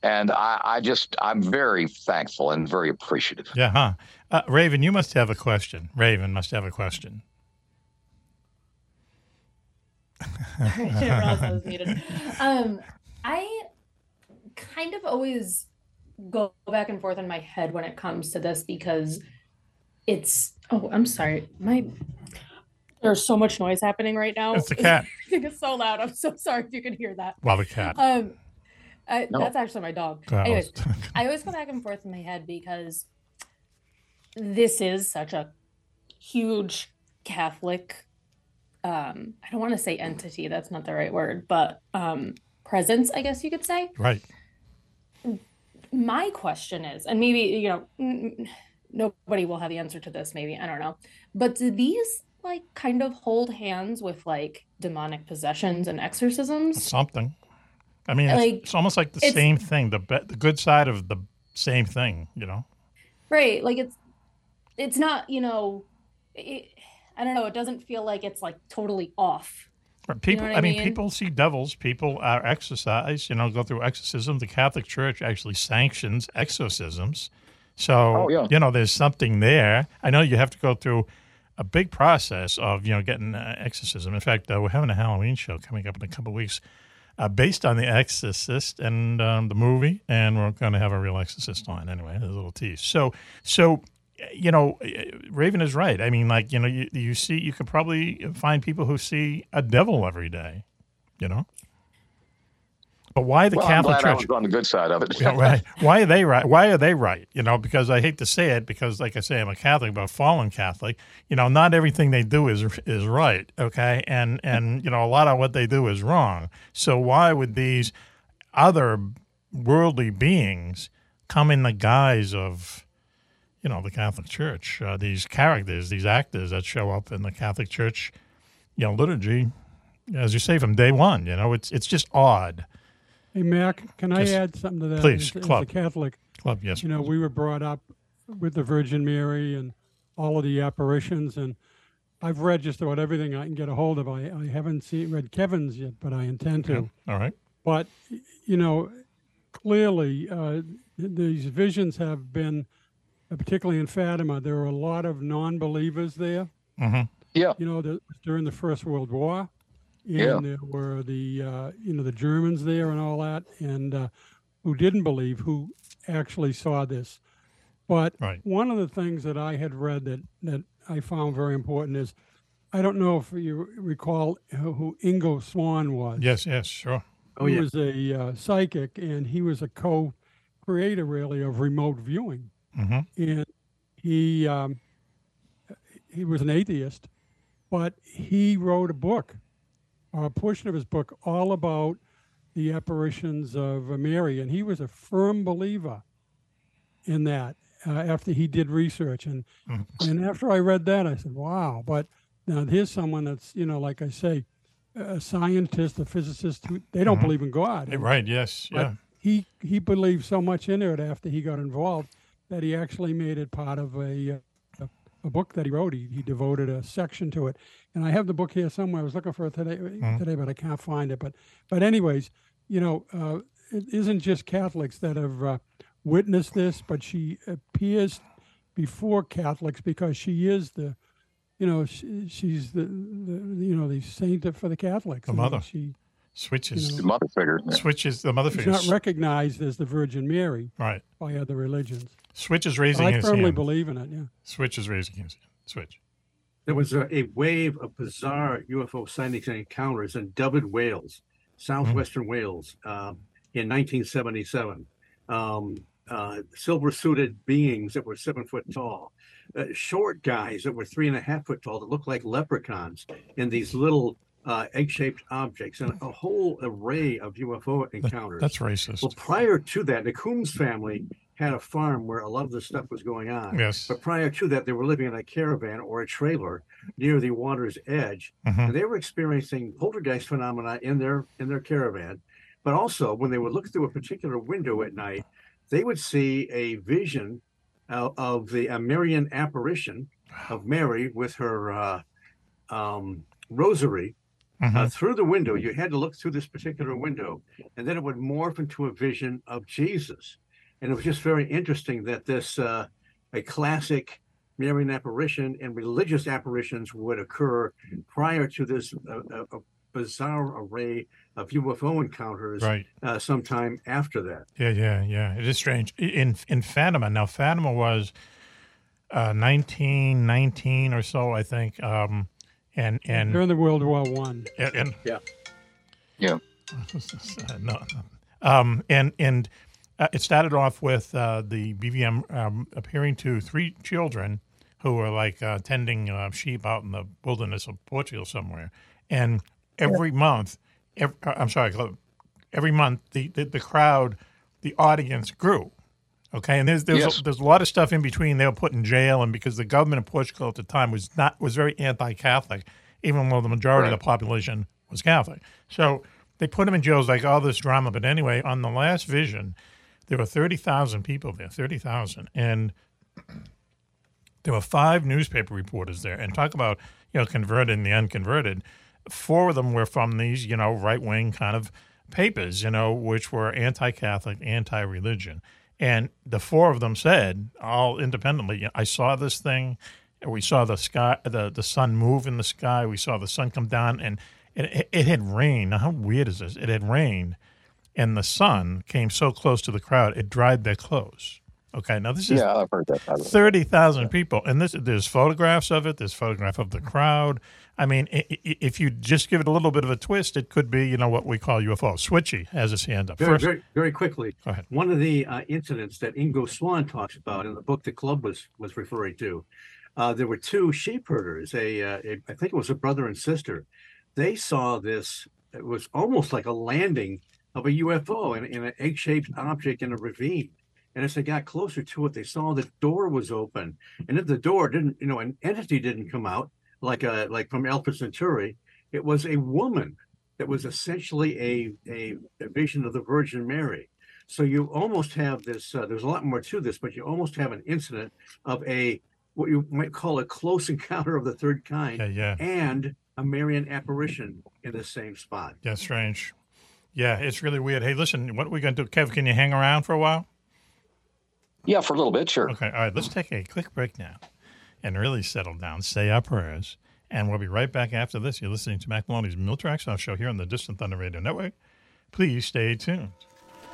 and I, I just I'm very thankful and very appreciative. Yeah, huh? Uh, Raven, you must have a question. Raven must have a question. I didn't realize I was muted. Um, I kind of always go back and forth in my head when it comes to this because it's. Oh, I'm sorry. My there's so much noise happening right now. It's the cat. I think it's so loud. I'm so sorry if you can hear that. Well, the cat. Um, I, No. that's actually my dog. Well, Anyways, I always go back and forth in my head because this is such a huge Catholic. Um, I don't want to say entity. That's not the right word, but um, presence, I guess you could say. Right. My question is, and maybe you know, mm, nobody will have the answer to this. Maybe I don't know, but do these like kind of hold hands with like demonic possessions and exorcisms? Something. I mean, it's, Like, it's almost like the same thing. The be- the good side of the same thing. You know. Right. Like it's it's not, you know, it, I don't know, it doesn't feel like it's like totally off. But You know people, what I, I mean, mean? people see devils. People are exorcised. You know, go through exorcism. The Catholic Church actually sanctions exorcisms. So Oh, yeah. you know, there's something there. I know you have to go through a big process of you know getting uh, exorcism. In fact, uh, we're having a Halloween show coming up in a couple of weeks. Uh, based on The Exorcist and um, the movie, and we're going to have a real exorcist on anyway. There's a little tease. So, so you know, eh, Raven is right. I mean, like you know, you, you see, you could probably find people who see a devil every day. You know, but why the well, Catholic I'm glad I Church? was on the good side of it. Yeah, right. Why are they right? Why are they right? You know, because I hate to say it, because like I say, I'm a Catholic, but a fallen Catholic. You know, not everything they do is is right. Okay, and and you know, a lot of what they do is wrong. So why would these other worldly beings come in the guise of, you know, the Catholic Church? Uh, these characters, these actors that show up in the Catholic Church, you know, liturgy, as you say from day one. You know, it's it's just odd. Hey, Mack, can I add something to that? please, As, as Club. a Catholic, Club, yes. You know, we were brought up with the Virgin Mary and all of the apparitions, and I've read just about everything I can get a hold of. I, I haven't seen read Kevin's yet, but I intend to. Okay. All right. But you know, clearly uh, these visions have been, particularly in Fatima, there were a lot of non-believers there. Mm-hmm. Yeah. You know, the, during the First World War, and Yeah. there were the uh, you know the Germans there and all that, and uh, who didn't believe, who actually saw this. But Right. one of the things that I had read that that I found very important is, I don't know if you recall who, who Ingo Swann was. Yes. Yes. Sure. Oh, he yeah. was a uh, psychic, and he was a co-creator, really, of remote viewing. Mm-hmm. And he um, he was an atheist, but he wrote a book, or a portion of his book, all about the apparitions of Mary, and he was a firm believer in that. Uh, after he did research, and and after I read that, I said, "Wow!" But now here's someone that's you know, like I say, a scientist, a physicist who they don't Mhm. believe in God. Right. Yes. But Yeah. he he believed so much in it after he got involved that he actually made it part of a uh, a book that he wrote. He, he devoted a section to it, and I have the book here somewhere. I was looking for it today Mhm. today, but I can't find it. But but anyways, you know, uh, it isn't just Catholics that have uh, witnessed this, but she appears before Catholics because she is the you know, she, she's the, the you know the saint for the Catholics. The I mother. She Switches. You know, The mother figure. Switches the mother she's figure. not recognized as the Virgin Mary right. by other religions. Switch is raising I firmly hand. believe in it. Yeah. Switch is raising his hand. Switch. There was a, a wave of bizarre UFO sightings and encounters in Dyfed, Wales, southwestern Wales, um, in 1977. Um, uh, silver suited beings that were seven foot tall, uh, short guys that were three and a half foot tall that looked like leprechauns in these little uh, egg shaped objects, and a whole array of UFO encounters. That's racist. Well, prior to that, the Coombs family had a farm where a lot of this stuff was going on. Yes. But prior to that, they were living in a caravan or a trailer near the water's edge, Mhm. and they were experiencing poltergeist phenomena in their in their caravan. But also, when they would look through a particular window at night, they would see a vision uh, of the a Marian apparition of Mary with her uh, um, rosary Mm-hmm. uh, through the window. You had to look through this particular window, and then it would morph into a vision of Jesus. And it was just very interesting that this uh, a classic Marian apparition and religious apparitions would occur prior to this uh, uh, bizarre array of UFO encounters Right. uh, sometime after that. Yeah, yeah, yeah. It is strange. In in Fatima, now Fatima was uh, 1919 or so, I think. Um, and and During the World War One. and, and Yeah. Yeah. no, um, and and uh, it started off with uh, the BVM um, appearing to three children who were like uh, tending uh, sheep out in the wilderness of Portugal somewhere, and every month, ev uh, I'm sorry, every month the, the the crowd, the audience grew. Okay, and there's there's, Yes. a, there's a lot of stuff in between they were put in jail, and because the government of Portugal at the time was not was very anti-Catholic, even though the majority of the population was Catholic. So they put him in jails like all this drama. But anyway, on the last vision, there were thirty thousand people there, thirty thousand, and there were five newspaper reporters there. And talk about you know converted and the unconverted. Four of them were from these you know right wing kind of papers, you know, which were anti-Catholic, anti-religion. And the four of them said, all independently, I saw this thing. We saw the sky, the, the sun move in the sky. We saw the sun come down, and it, it had rained. Now, how weird is this? It had rained, and the sun came so close to the crowd, it dried their clothes. Okay, now this is Yeah, I've heard that. by the thirty thousand people, and this there's photographs of it. There's photograph of the crowd. I mean, i- i- if you just give it a little bit of a twist, it could be you know what we call UFO. Switchy has his hand up Very, first. very, very quickly. Go ahead. One of the uh, incidents that Ingo Swann talks about in the book the club was was referring to, uh, there were two sheep herders. A, uh, a, I think it was a brother and sister. They saw this. It was almost like a landing of a UFO and, in an egg-shaped object in a ravine. And as they got closer to it, they saw the door was open, and if the door didn't, you know, an entity didn't come out like a like from Alpha Centauri. It was a woman that was essentially a, a, a vision of the Virgin Mary. So you almost have this. Uh, there's a lot more to this, but you almost have an incident of a what you might call a close encounter of the third kind, Yeah, yeah. and a Marian apparition in the same spot. Yeah, strange. Yeah, it's really weird. Hey, listen, what are we going to do? Kev, can you hang around for a while? Yeah, for a little bit, sure. Okay, all right, let's take a quick break now and really settle down, say our prayers, and we'll be right back after this. You're listening to Mack Maloney's Mill Tracks show here on the Distant Thunder Radio Network. Please stay tuned.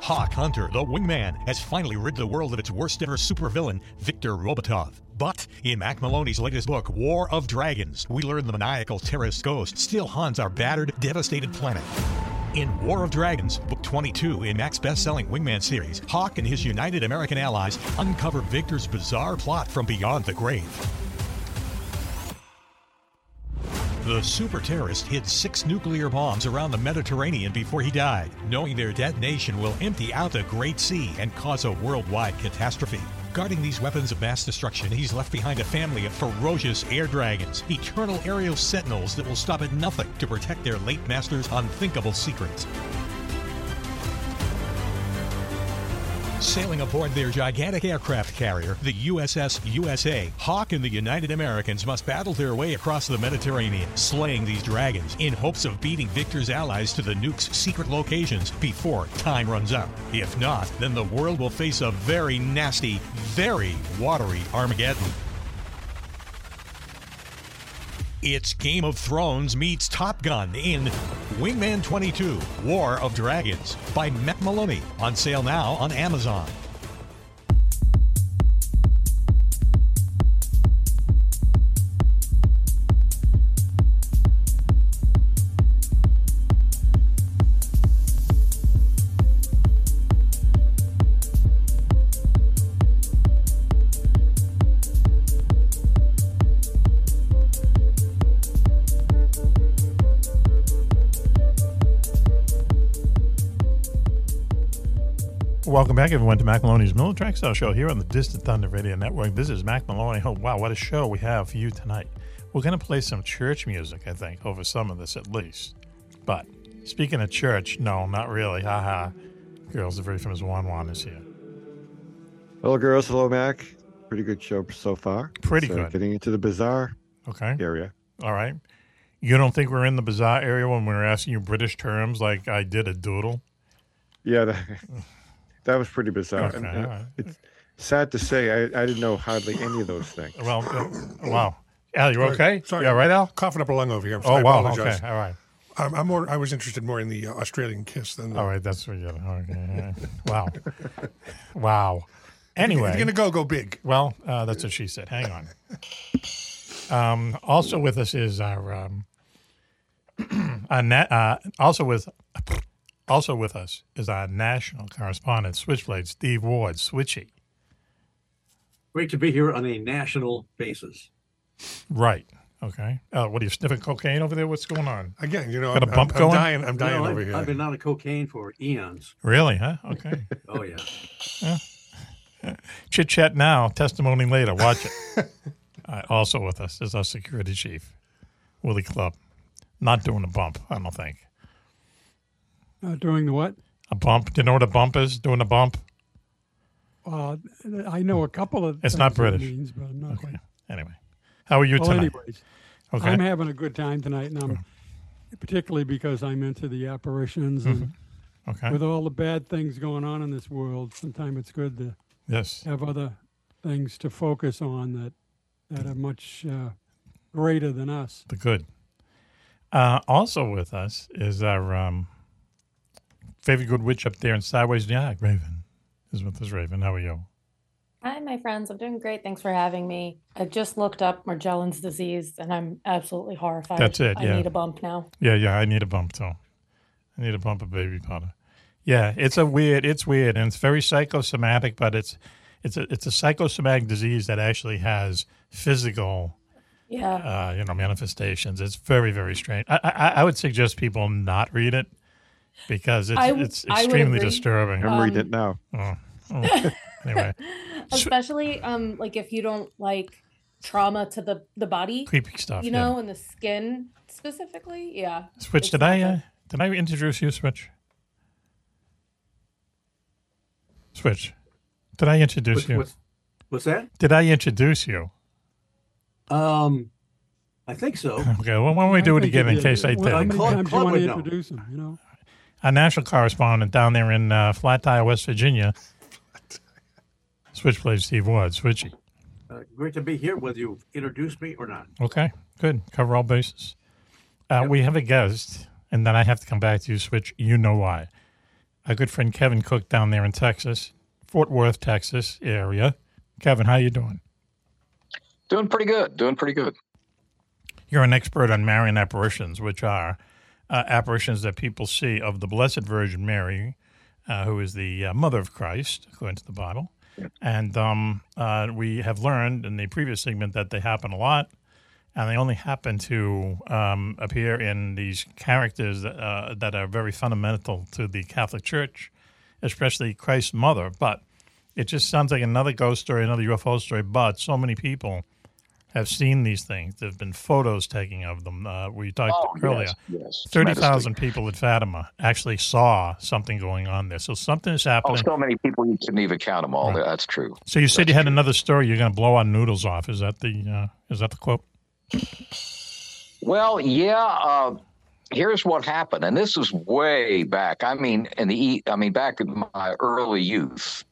Hawk Hunter, the wingman, has finally rid the world of its worst ever supervillain, Victor Robotov. But in Mack Maloney's latest book, War of Dragons, we learn the maniacal terrorist ghost still haunts our battered, devastated planet. In War of Dragons, book 22 in Mack's best selling Wingman series, Hawk and his United American allies uncover Victor's bizarre plot from beyond the grave. The super terrorist hid six nuclear bombs around the Mediterranean before he died, knowing their detonation will empty out the Great Sea and cause a worldwide catastrophe. Guarding these weapons of mass destruction, he's left behind a family of ferocious air dragons, eternal aerial sentinels that will stop at nothing to protect their late master's unthinkable secrets. Sailing aboard their gigantic aircraft carrier, the USS USA, Hawk and the United Americans must battle their way across the Mediterranean, slaying these dragons in hopes of beating Victor's allies to the nuke's secret locations before time runs out. If not, then the world will face a very nasty, very watery Armageddon. It's Game of Thrones meets Top Gun in Wingman 22 War of Dragons by Mack Maloney. On sale now on Amazon. Back, everyone, to Mack Maloney's Military X-Files Show here on the Distant Thunder Radio Network. This is Mack Maloney. Oh, wow, what a show we have for you tonight. We're going to play some church music, I think, over some of this at least. But speaking of church, no, not really. Haha. Girls, the very famous Juan Juan is here. Hello, girls. Hello, Mack. Pretty good show so far. Pretty So, good. Getting into the bizarre Okay. area. All right. You don't think we're in the bizarre area when we're asking you British terms like I did a doodle? Yeah, that, that was pretty bizarre. Okay, And, uh, right. It's sad to say, I, I didn't know hardly any of those things. Well, uh, wow. Al, you Sorry. okay? Sorry. Yeah, right, Al? Coughing up a lung over here. Oh, I wow. apologize. Okay. All right. I'm, I'm more. I was interested more in the uh, Australian kiss than. The, All right. That's what you're. Okay. Wow. wow. Anyway. if you're gonna go, go big. Well, uh, that's what she said. Hang on. Um, also with us is our, um, our na- uh, also with also with us is our national correspondent, Switchblade Steve Ward, Switchy. Great to be here on a national basis. Right. Okay. Uh, what are you sniffing cocaine over there? What's going on? Again, you know, Got a I'm, bump I'm, going? I'm dying. I'm dying You know, over I've, here. I've been out of cocaine for eons. Really? Huh? Okay. Oh yeah. Chit chat now, testimony later. Watch it. All right, also with us is our security chief, Willie Club. Not doing a bump, I don't think. Uh, doing the what? A bump. Do you know what a bump is? Doing a bump? Uh, I know a couple of. It's not it British. Means, but I'm not quite. Anyway, how are you well, tonight? anyways, Okay. I'm having a good time tonight, and I'm particularly because I'm into the apparitions and Mm-hmm. Okay. with all the bad things going on in this world. Sometimes it's good to Yes. have other things to focus on that that are much uh, greater than us. The good. Uh, also with us is our um, favorite good witch up there in Sideways, York, Raven. Is with us, Raven. How are you? Hi, my friends. I'm doing great. Thanks for having me. I just looked up Morgellons disease and I'm absolutely horrified. That's it, I yeah. need a bump now. Yeah, yeah. I need a bump too. I need a bump of baby powder. Yeah, it's a weird. It's weird, and it's very psychosomatic. But it's it's a it's a psychosomatic disease that actually has physical, Yeah. uh, you know, manifestations. It's very very strange. I, I I would suggest people not read it because it's I w- it's extremely agree. disturbing. I'm reading Um, it now. Oh, oh. anyway, Especially um like if you don't like trauma to the the body, creepy stuff. you yeah. know, and the skin specifically. Yeah. Switch, did I uh, did I introduce you, Switch? Switch, did I introduce What's, you? what's, what's that? Did I introduce you? Um, I think so. Okay, well, why don't we do it think again you in did. case I Well, How did? many Club- times do Club you want would to know. introduce them? You know. Our national correspondent down there in uh, Flat Tire, West Virginia, Switchblade Steve Ward, Switchy. Uh, great to be here, whether you introduced me or not. Okay, good. Cover all bases. Uh, We have a guest, and then I have to come back to you, Switch. You know why. Our good friend Kevin Cook down there in Texas, Fort Worth, Texas area. Kevin, how you doing? Doing pretty good. Doing pretty good. You're an expert on Marian apparitions, which are uh, apparitions that people see of the Blessed Virgin Mary, uh, who is the uh, mother of Christ, according to the Bible. And um, uh, we have learned in the previous segment that they happen a lot, and they only happen to um, appear in these characters that, uh, that are very fundamental to the Catholic Church, especially Christ's mother. But it just sounds like another ghost story, another UFO story. But so many people have seen these things. There have been photos taken of them. Uh, we talked Oh, earlier. yes, yes. Thirty thousand people at Fatima actually saw something going on there. So something is happening. Oh, so many people you couldn't even count them all. That's true. So you said you had another story. You're going to blow our noodles off. Is that the uh, is that the quote? Well, yeah. Uh, here's what happened, and this is way back. I mean, in the I mean, back in my early youth.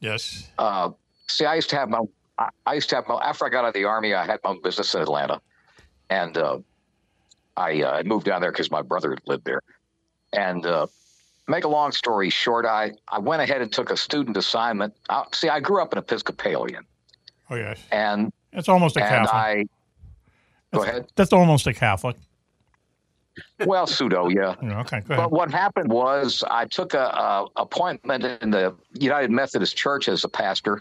Yes. Uh, see, I used to have my. I- I used to have my. After I got out of the army, I had my own business in Atlanta, and uh, I uh, moved down there because my brother lived there. And uh, make a long story short, I, I went ahead and took a student assignment. Uh, see, I grew up an Episcopalian, Oh yes, and it's almost a and Catholic. I go ahead. That's almost a Catholic. Well, pseudo, yeah. Okay, go But what happened was I took a, a appointment in the United Methodist Church as a pastor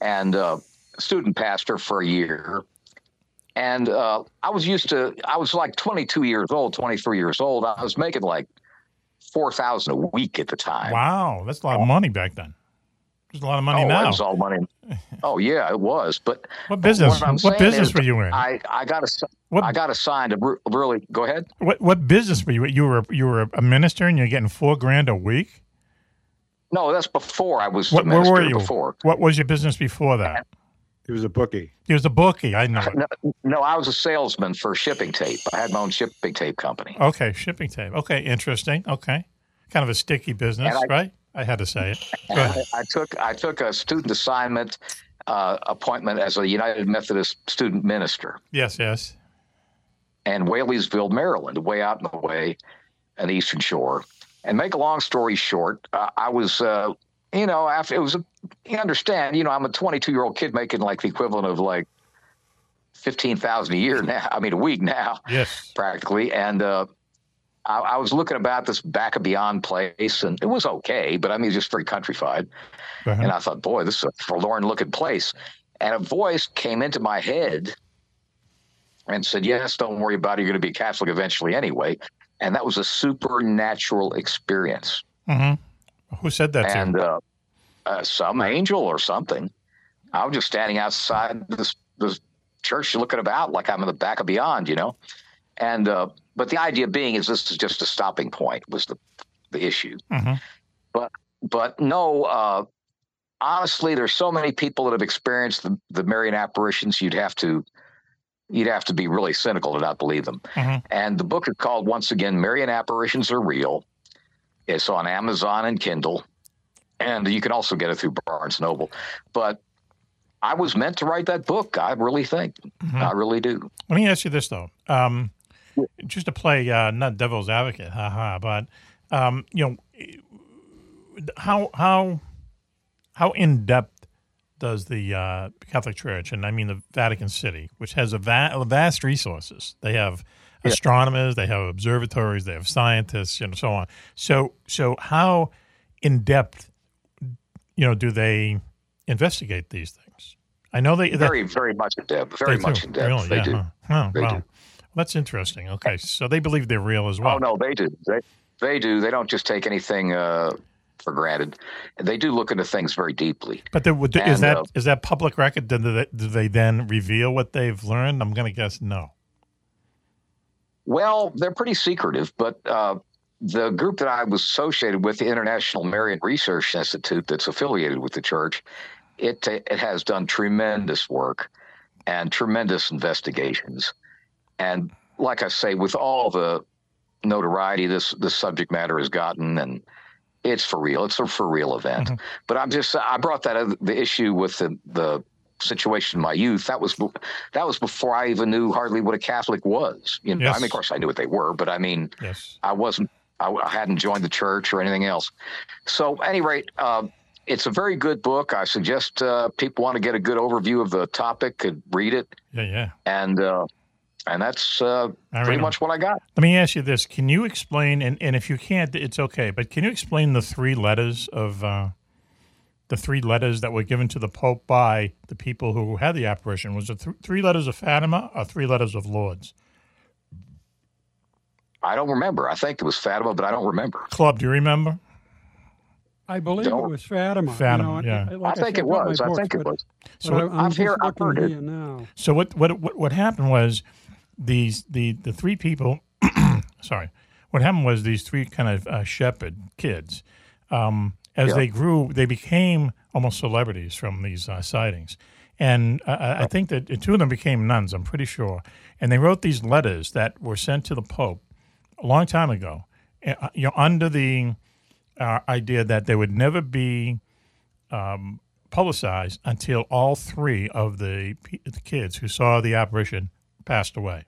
and uh, student pastor for a year. And uh, I was used to, I was like 22 years old, 23 years old. I was making like 4000 a week at the time. Wow, that's a lot of money back then. There's a lot of money oh, now. It was all money. Oh yeah, it was. But What business- I'm what business were you in? I I got a I got assigned to re- really go ahead. What what business were you? You were you were a minister and you're getting four grand a week. No, that's before I was What where were you? before. What was your business before that? He was a bookie. He was a bookie. I know. No, no, I was a salesman for shipping tape. I had my own shipping tape company. Okay, shipping tape. Okay, interesting. Okay, kind of a sticky business, I- right? I had to say it. Go ahead. I, I took I took a student assignment uh, appointment as a United Methodist student minister Yes, yes. And Whaleyville, Maryland, way out in the way, on the Eastern Shore. And make a long story short, uh, I was, uh, you know, after it was, a, you understand, you know, I'm a 22 year old kid making like the equivalent of like fifteen thousand a year now. I mean, a week now, Yes. practically. And uh, I, I was looking about this back of beyond place, and it was okay, but I mean, just very countrified. Ahead. And I thought, boy, this is a forlorn looking place. And a voice came into my head and said, Yes, don't worry about it. You're going to be Catholic eventually anyway. And that was a supernatural experience. hmm Who said that to and you? uh, uh, some angel or something. I was just standing outside this, this church looking about like I'm in the back of beyond, you know? And, uh, but the idea being is this is just a stopping point was the, the issue hmm but but no uh honestly there's so many people that have experienced the, the marian apparitions you'd have to you'd have to be really cynical to not believe them. Mhm. and the book is called once again marian apparitions are real. It's on amazon and kindle. And you can also get it through barnes noble. But i was meant to write that book i really think. I really do. Let me ask you this though, um, just to play uh, not devil's advocate, haha, but um, you know, how how how in depth does the uh, Catholic Church, and I mean the Vatican City, which has a va- vast resources, they have astronomers, they have observatories, they have scientists, and so on. So so how in depth, you know, do they investigate these things? I know they that- very very much in depth very much in depth Really? they yeah, do huh. Huh, They wow. do. That's interesting. Okay, so they believe they're real as well. Oh no, they do. They they do. They don't just take anything uh, for granted. They do look into things very deeply. But there, is And, that uh, is that public record? Do they, do they then reveal what they've learned? I'm going to guess no. Well, they're pretty secretive, but uh, the group that I was associated with, the International Marian Research Institute, that's affiliated with the church, it it has done tremendous work and tremendous investigations. And like I say, with all the notoriety this this subject matter has gotten, and it's for real. It's a for real event. But I'm just I brought that the issue with the the situation in my youth. That was that was before I even knew hardly what a Catholic was. You know, I mean, of course I knew what they were, but I mean, Yes. I wasn't. I, I hadn't joined the church or anything else. So, at any rate, uh, it's a very good book. I suggest uh, people want to get a good overview of the topic could read it, Yeah, yeah. and uh, and that's uh, I pretty read much what I got. Let me ask you this: Can you explain? And, and if you can't, it's okay. But can you explain the three letters of uh, the three letters that were given to the Pope by the people who had the apparition? Was it th- three letters of Fatima or three letters of Lourdes? I don't remember. I think it was Fatima, but I don't remember. Club, do you remember? I believe Don't- it was Fatima. Fatima, you know, yeah. like I think said, it got my was. I think it was. So I, I'm, I've just hear- I've heard it. now. So what what what what happened was these the the three people. sorry, what happened was these three kind of uh, shepherd kids. Um, as Yeah. they grew, they became almost celebrities from these uh, sightings, and uh, I I think that two of them became nuns. I'm pretty sure, and they wrote these letters that were sent to the Pope a long time ago. uh, You know, under the uh, idea that they would never be um, publicized until all three of the, the kids who saw the apparition passed away.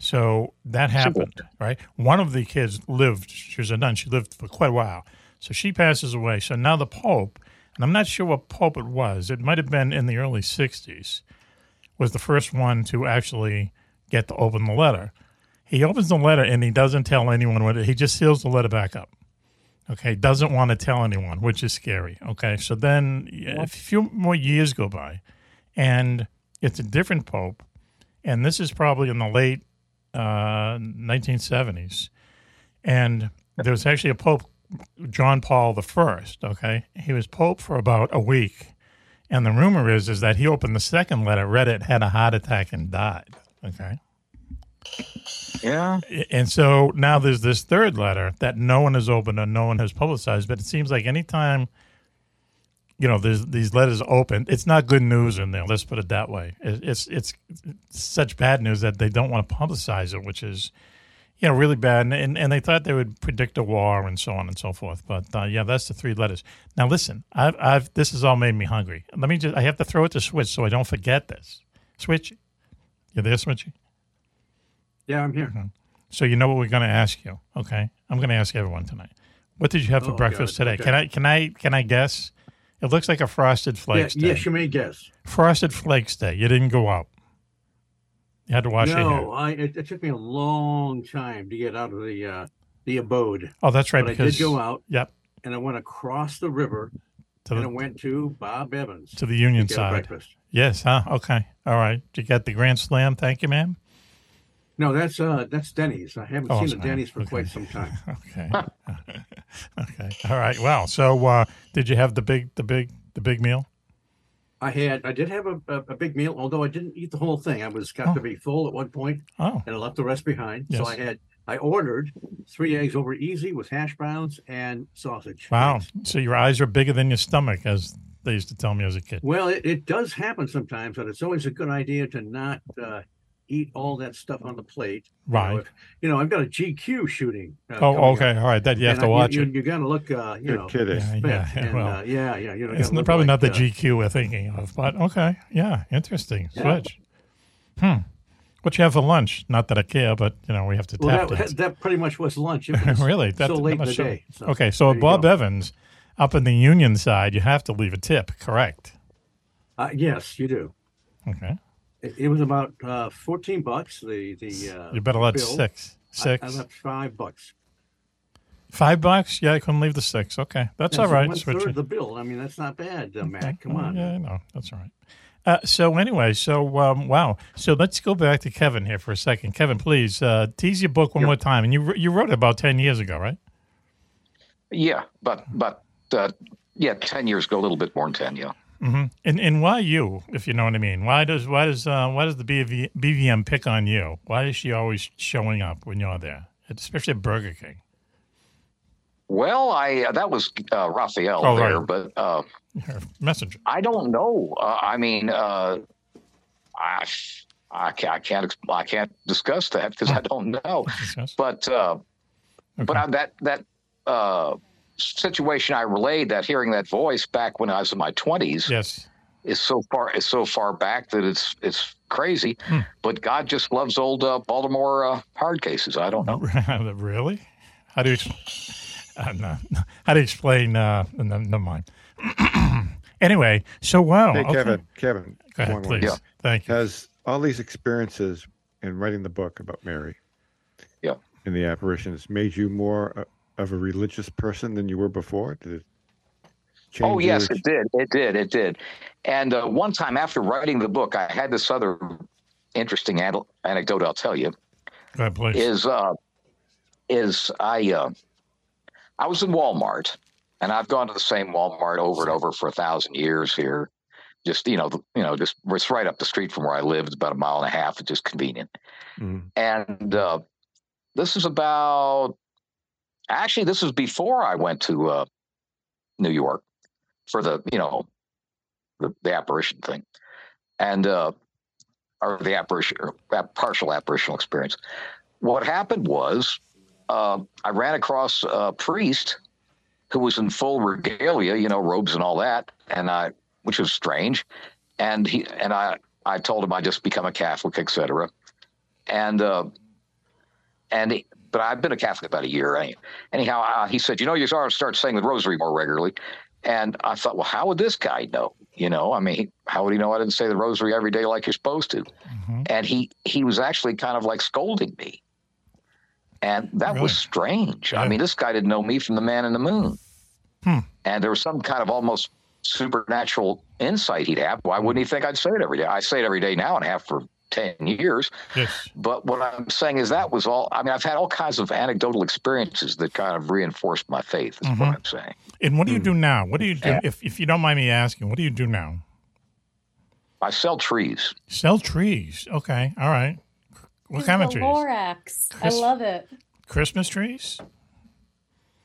So that happened, right? One of the kids lived. She was a nun. She lived for quite a while. So she passes away. So now the Pope, and I'm not sure what Pope it was. It might have been in the early '60s. Was the first one to actually get to open the letter. He opens the letter and he doesn't tell anyone what it. He just seals the letter back up. Okay, doesn't want to tell anyone, which is scary. Okay, so then a few more years go by, and it's a different pope, and this is probably in the late uh, 1970s, and there was actually a pope, John Paul the First. Okay, he was pope for about a week, and the rumor is is that he opened the second letter, read it, had a heart attack, and died. Okay. Yeah. And so now there's this third letter that no one has opened and no one has publicized. But it seems like anytime, you know, there's these letters open, it's not good news in there. Let's put it that way. It, it's, it's such bad news that they don't want to publicize it, which is, you know, really bad. And, and, and they thought they would predict a war and so on and so forth. But uh, yeah, that's the three letters. Now listen, I've, I've this has all made me hungry. Let me just I have to throw it to Switch so I don't forget this. Switch, you there, Switchy? Yeah, I'm here. Mm-hmm. So you know what we're going to ask you, okay? I'm going to ask everyone tonight. What did you have for Oh, breakfast today? okay. Can I can I can I guess? It looks like a frosted Yeah, flakes day. yes, you may guess. Frosted flakes day. You didn't go out. You had to wash your hair. no, I it, it took me a long time to get out of the uh, the abode. Oh, that's right. But because I did go out. Yep. And I went across the river, To and the- I went to Bob Evans To the Union to side. breakfast. Yes. Huh. Okay. All right. You get the Grand Slam? Thank you, ma'am. No, that's uh that's Denny's. I haven't Oh, seen a. Denny's for Okay. quite some time. Okay. okay. All right. Wow. So, uh, did you have the big, the big, the big meal? I had I did have a, a, a big meal, although I didn't eat the whole thing. I was got Oh. to be full at one point, Oh. and I left the rest behind. So I had I ordered three eggs over easy with hash browns and sausage. Wow. So your eyes are bigger than your stomach, as they used to tell me as a kid. Well, it, it does happen sometimes, but it's always a good idea to not uh, eat all that stuff on the plate. You know, Right. if- You know, I've got a GQ shooting. Uh, Oh, okay. up. All right. That you have And to I- watch you, it. You, you got to look, uh, you Good know, kidding. Yeah, yeah, and, well, uh, yeah, yeah. You know, It's gotta look probably not the uh, GQ we're thinking of, but okay. Yeah, interesting. Yeah. Switch. Hmm. What you have for lunch? Not that I care, but you know we have to Well, tap that, dance. that pretty much was lunch. It was really? so late in the day. So, okay, so there at you Bob go. Evans, up in the Union side, you have to leave a tip. Correct. Uh, yes, you do. Okay. It, it was about uh, fourteen bucks. The the uh, You better let bill. six. Six. I, left five bucks. Five bucks? Yeah, I couldn't leave the six. Okay, that's all right. One Switch third the bill. I mean, that's not bad, uh, Mack. Come Oh, on. Yeah, no, that's all right. Uh, so anyway, so um, wow. So let's go back to Kevin here for a second. Kevin, please uh, tease your book one more time. And you you wrote it about ten years ago, right? Yeah, but but uh, yeah, ten years ago, a little bit more than ten. Yeah. Hmm And and why you, if you know what I mean? Why does why does uh, why does the BV, BVM pick on you? Why is she always showing up when you're there, especially at Burger King? Well, I uh, that was uh, Raphael Oh, there, right. but uh, Her messenger. I don't know. Uh, I mean, uh, I I can't I can't, I can't discuss that because I don't know. But uh, but I, that that uh, situation I relayed, that hearing that voice back when I was in my twenties, Yes. is so far is so far back that it's it's crazy. Hmm. But God just loves old uh, Baltimore uh, hard cases. I don't know. really? How do you? Uh, no, no. How do you explain? Uh, no, never mind. anyway, so wow. Hey, okay. Kevin, Kevin, Go ahead, one more. please. Thank you. Has all these experiences in writing the book about Mary, yeah, and the apparitions made you more uh, of a religious person than you were before? Did it change Oh yes, your- it did. It did. It did. And uh, one time after writing the book, I had this other interesting an- anecdote. I'll tell you. Go ahead, please. Is uh, is I uh, I was in Walmart, and I've gone to the same Walmart over and over for a thousand years here. Just you know, the- you know, just it's right up the street from where I live. It's about a mile and a half. It's just convenient. Mhm. And uh, this is about actually this was before I went to uh, New York for the you know the, the apparition thing, and uh, or the apparition or partial apparitional experience. What happened was uh, I ran across a priest who was in full regalia, you know, robes and all that, and I, which was strange, and he and I I told him I just become a Catholic, etc. And uh, and but I've been a Catholic about a year. Any- Anyhow, uh, he said, you know, you ought to start saying the Rosary more regularly. And I thought, well, how would this guy know? You know, I mean, how would he know I didn't say the Rosary every day like you're supposed to? And he he was actually kind of like scolding me, and that was strange. I mean, this guy didn't know me from the Man in the Moon, Hmm. and there was some kind of almost supernatural insight he'd have. Why wouldn't he think I'd say it every day? I say it every day now and have for ten years. Yes. But what I'm saying is that was all. I mean, I've had all kinds of anecdotal experiences that kind of reinforced my faith. Is what Mhm. I'm saying. And what do you do now? What do you do? If, if you don't mind me asking, what do you do now? I sell trees. Sell trees. Okay. All right. What kind of the trees? Lorax. I love it. Christmas trees?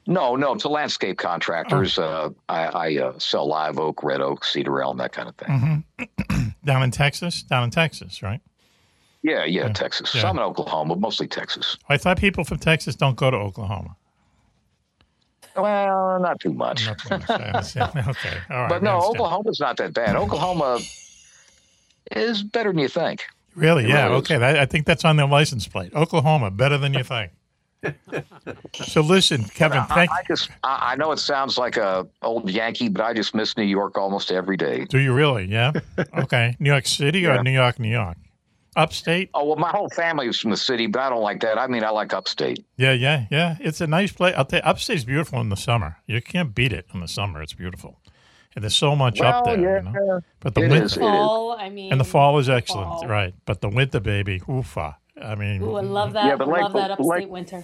No, no, to landscape contractors. Oh. Uh, I, I uh, sell live oak, red oak, cedar elm, that kind of thing. hmm down in Texas? Down in Texas, right? Yeah, yeah, Texas. yeah. Some in Oklahoma, but mostly Texas. I thought people from Texas don't go to Oklahoma. Well, not too much. Not too much. I okay. All right. but no. Oklahoma's not that bad. Oklahoma is better than you think. Really? It Yeah. really okay. That, I think that's on their license plate. Oklahoma, better than you think. so listen, Kevin. I, Thank. I just, I, I know it sounds like a old Yankee, but I just miss New York almost every day. Do you really? Yeah. Okay. New York City or New York, New York? Upstate? Oh well, my whole family is from the city, but I don't like that. I mean, I like upstate. Yeah, yeah, yeah. It's a nice place. I'll tell you, upstate's beautiful in the summer. You can't beat it in the summer. It's beautiful. And there's so much up there. yeah, you know? But the it winter is, it is. Fall. I mean, and the fall is excellent, fall. right? But the winter, baby, oofa. I mean, Ooh, I love that. Yeah, but Lake- love that upstate Lake- winter.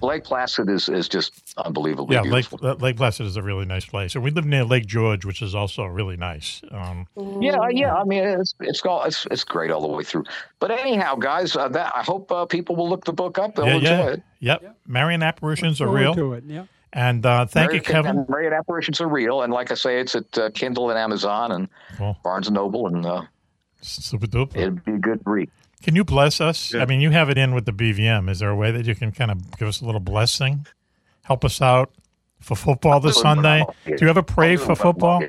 Lake Placid is is just unbelievably yeah, Lake beautiful. Lake Placid is a really nice place, and we live near Lake George, which is also really nice. Um, Yeah, yeah. I mean, it's it's all it's it's great all the way through. But anyhow, guys, uh, that I hope uh, people will look the book up. They'll yeah, enjoy yeah, it. yep. Marian apparitions are real. to it. Yeah. And uh, thank you, Kevin. and Marian apparitions are real, and like I say, it's at uh, Kindle and Amazon and Cool. Barnes and Noble, and uh, Super duper. it'd be a good read. Can you bless us? Yeah. I mean, you have it in with the BVM. Is there a way that you can kind of give us a little blessing? Help us out for football this Sunday. Do you ever pray for football? Do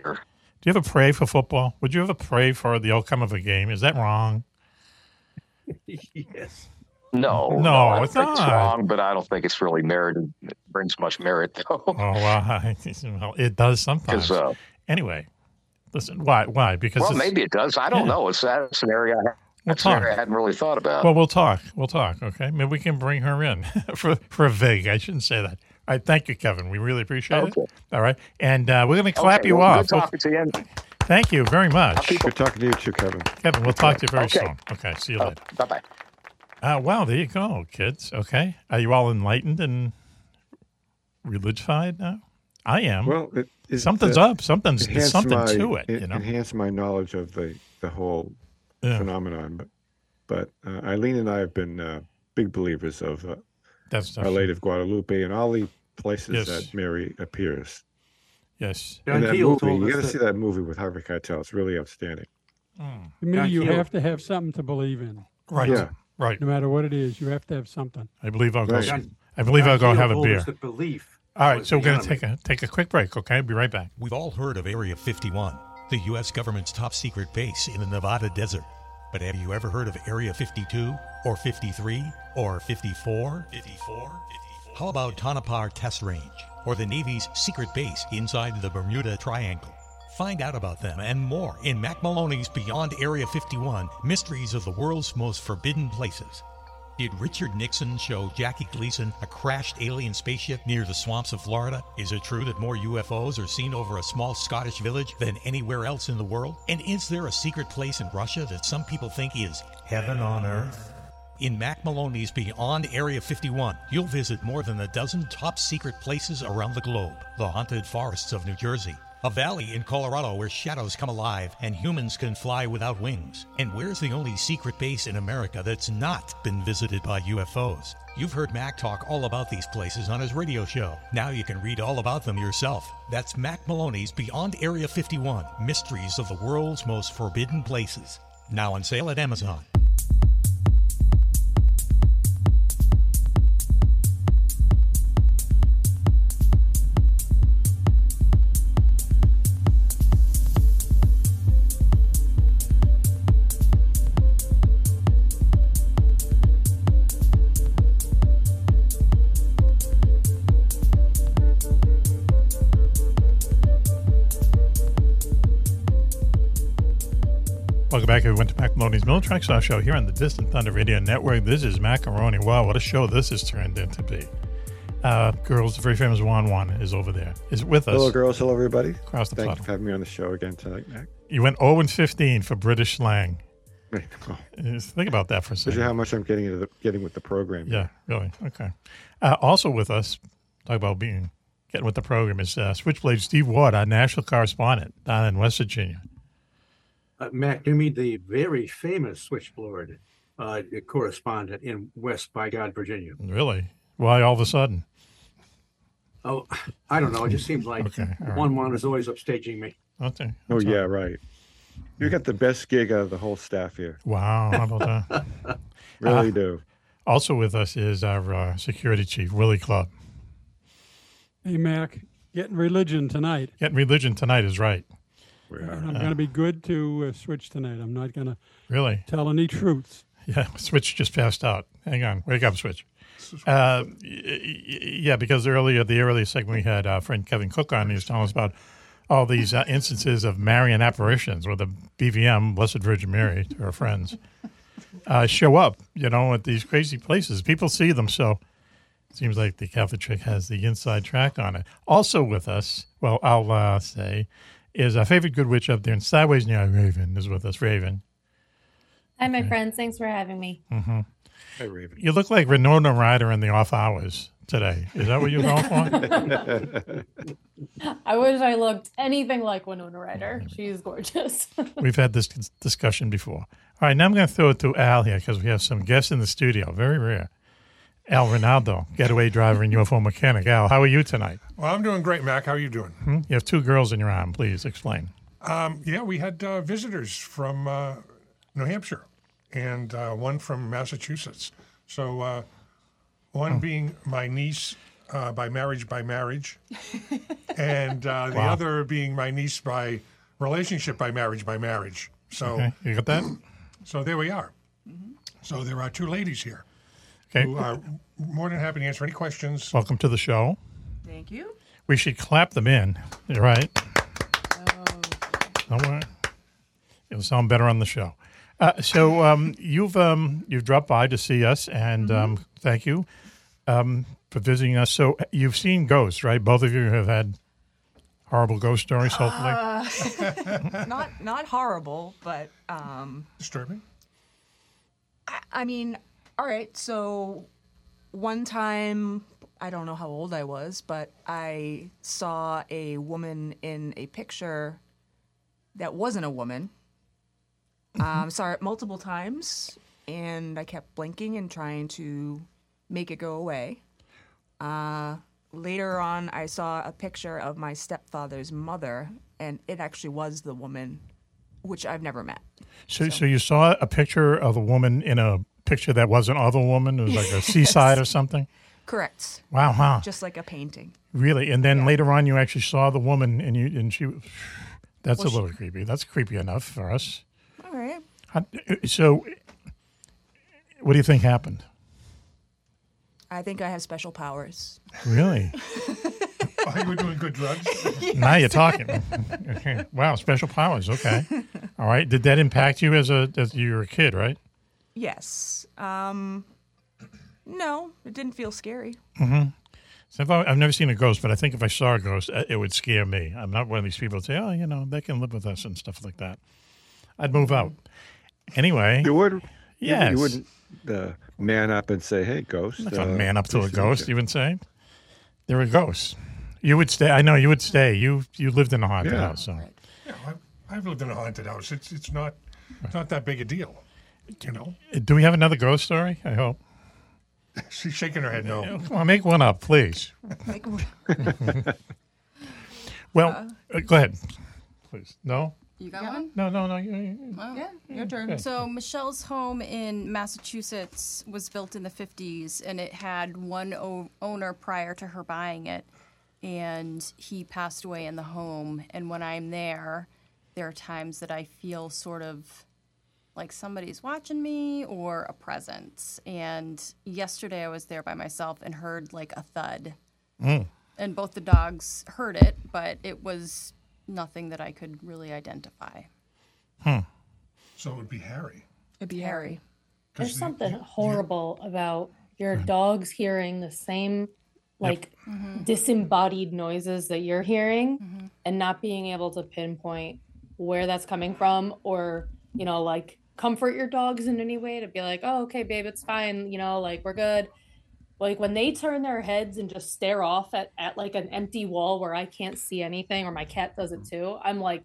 you ever pray for football? Would you ever pray for the outcome of a game? Is that wrong? yes. No, No, I it's think it's not. wrong, but I don't think it's really merited. It brings much merit, though. Oh, well, well it does sometimes. uh, anyway, listen, why? Why? Because well, maybe it does. I don't Yeah. know. It's that an area. I, We'll that's talk. I hadn't really thought about. Well, we'll talk. We'll talk. Okay, maybe we can bring her in for for a vig. I shouldn't say that. All right, thank you, Kevin. We really appreciate Okay. it. All right, and uh, we're going to clap Okay, you well, off. Good talking to you. Thank you very much, Good talking to you too, Kevin. Kevin. We'll talk to you very Okay. soon. Okay, see you later. Bye bye. Uh, wow, there you go, kids. Okay, are you all enlightened and religified now? I am. Well, it, it, something's uh, up. Something's something my, to it. en- You know. enhance my knowledge of the the whole Yeah. phenomenon. But but uh, Eileen and I have been uh, big believers of uh, That's Our Lady of Guadalupe and all the places Yes. that Mary appears. Yes. In John that Keel movie, told you got to see that movie with Harvey Keitel. It's really outstanding. To me, John you Keel- have to have something to believe in. Right. Yeah. Right. No matter what it is, you have to have something. I believe I'll go. Right. John- I believe I'll go John Keel have a beer. us that belief All right, so we're going to take a take a quick break. Okay, be right back. We've all heard of Area 51, the U.S. government's top secret base in the Nevada desert. But have you ever heard of Area 52 or 53 or 54? 54? How about Tonopah Test Range or the Navy's secret base inside the Bermuda Triangle? Find out about them and more in Mack Maloney's Beyond Area 51 Mysteries of the World's Most Forbidden Places. Did Richard Nixon show Jackie Gleason a crashed alien spaceship near the swamps of Florida? Is it true that more UFOs are seen over a small Scottish village than anywhere else in the world? And is there a secret place in Russia that some people think is heaven on earth? In Mack Maloney's Beyond Area 51, you'll visit more than a dozen top secret places around the globe. The haunted forests of New Jersey, a valley in Colorado where shadows come alive and humans can fly without wings. And where's the only secret base in America that's not been visited by UFOs? You've heard Mack talk all about these places on his radio show. Now you can read all about them yourself. That's Mack Maloney's Beyond Area 51 Mysteries of the World's Most Forbidden Places. Now on sale at Amazon. Welcome back, everyone, to Mack Maloney's Mill Track Show here on the Distant Thunder Radio Network. This is Mack Maloney. Wow, what a show this has turned into be. Uh, girls, the very famous Juan Juan is over there, is with us. Hello, girls. Hello, everybody. Across the Thank pond. you for having me on the show again tonight, Mack. You went 0 and 15 for British slang. Right. Oh, Think about that for a second. how much I'm getting into the, getting with the program. Yeah, really. Okay. Uh, also with us, talk about being getting with the program is uh, Switchblade Steve Ward, our national correspondent down in West Virginia. Uh, Mack, you mean the very famous switchboard uh, correspondent in West by God, Virginia? Really? Why all of a sudden? Oh, I don't know. It just seems like Okay, all right. one one is always upstaging me. Okay. Oh That's all. yeah, right. You got the best gig out of the whole staff here. Wow. How about that? Really Uh, do. Also with us is our uh, security chief, Willie Clubb. Hey, Mack, getting religion tonight. Getting religion tonight is right. We And are. I'm going to be good to uh, switch tonight. I'm not going to Really? tell any truths. Yeah, Switch just passed out. Hang on, wake up, Switch. Uh, y- y- yeah, because earlier, the earlier segment we had our friend Kevin Cook on, he was telling us about all these uh, instances of Marian apparitions where the BVM, Blessed Virgin Mary, to her friends, uh, show up, you know, at these crazy places. People see them, so it seems like the Catholic Church has the inside track on it. Also with us, well, I'll uh, say, is our favorite good witch up there in Sideways near Raven is with us, Raven. Hi, my friends. Thanks for having me. Mm-hmm. Hey, Raven. You look like Winona Ryder in the off hours today. Is that what you're going for? I wish I looked anything like Winona Ryder. She's gorgeous. We've had this discussion before. All right, now I'm going to throw it to Al here because we have some guests in the studio. Very rare. Al Ronaldo, getaway driver and UFO mechanic. Al, how are you tonight? Well, I'm doing great, Mack. How are you doing? Hmm? You have two girls in your arm. Please explain. Um, yeah, we had uh, visitors from uh, New Hampshire and uh, one from Massachusetts. So, uh, one being my niece uh, by marriage by marriage, and uh, the Wow. other being my niece by relationship by marriage by marriage. So, Okay, you got that? so there we are. So there are two ladies here Okay. who are more than happy to answer any questions. Welcome to the show. Thank you. We should clap them in. You're right. Don't worry. It'll sound better on the show. Uh, so um, you've um, you've dropped by to see us, and um, thank you um, for visiting us. So you've seen ghosts, right? Both of you have had horrible ghost stories, hopefully. Uh, not not horrible, but um, Disturbing. I, I mean, all right. So one time, I don't know how old I was, but I saw a woman in a picture that wasn't a woman. Um, saw it multiple times, and I kept blinking and trying to make it go away. Uh, later on, I saw a picture of my stepfather's mother, and it actually was the woman, which I've never met. so, so you saw a picture of a woman in a picture that wasn't of a woman. It was like a seaside or something. Correct. Wow, wow, Just like a painting. really? And then later on, you actually saw the woman, and you and she. That's Well, a she- little creepy. That's creepy enough for us. All right. How, so, what do you think happened? I think I have special powers. Really? Oh, you were doing good drugs. Now you're talking. Okay. Wow, special powers. Okay. All right. Did that impact you as a as you were a kid, right? Yes. Um, no, it didn't feel scary. So I've, al- I've never seen a ghost, but I think if I saw a ghost, uh, it would scare me. I'm not one of these people that say, "Oh, you know, they can live with us" and stuff like that. I'd move out. Anyway, You would. you- Yes. You, wouldn't uh, man up and say, "Hey, ghost." I'm uh, man up to a ghost. you." You would say they're a ghost. You would stay. I know you would stay. You you lived in a haunted Yeah. house, so Yeah, I've, I've lived in a haunted house. It's it's not it's not that big a deal, you know. do we have another ghost story? I hope. She's shaking her head no. Come on, make one up, please. Well, uh, go ahead, please. No, You got one? no, no, no. you- you- Well, yeah, your turn. Okay. So Michelle's home in Massachusetts was built in the 50s, and it had one o- owner prior to her buying it, and he passed away in the home. And when I'm there, there are times that I feel sort of like somebody's watching me or a presence. And yesterday I was there by myself and heard like a thud, Mm. and both the dogs heard it, but it was nothing that I could really identify. Hmm. So it would be Harry. It'd be Harry. There's something horrible about your dogs hearing the same like disembodied noises that you're hearing and not being able to pinpoint where that's coming from or you know like comfort your dogs in any way to be like oh okay babe it's fine you know like we're good like when they turn their heads and just stare off at, at like an empty wall where i can't see anything or my cat does it too i'm like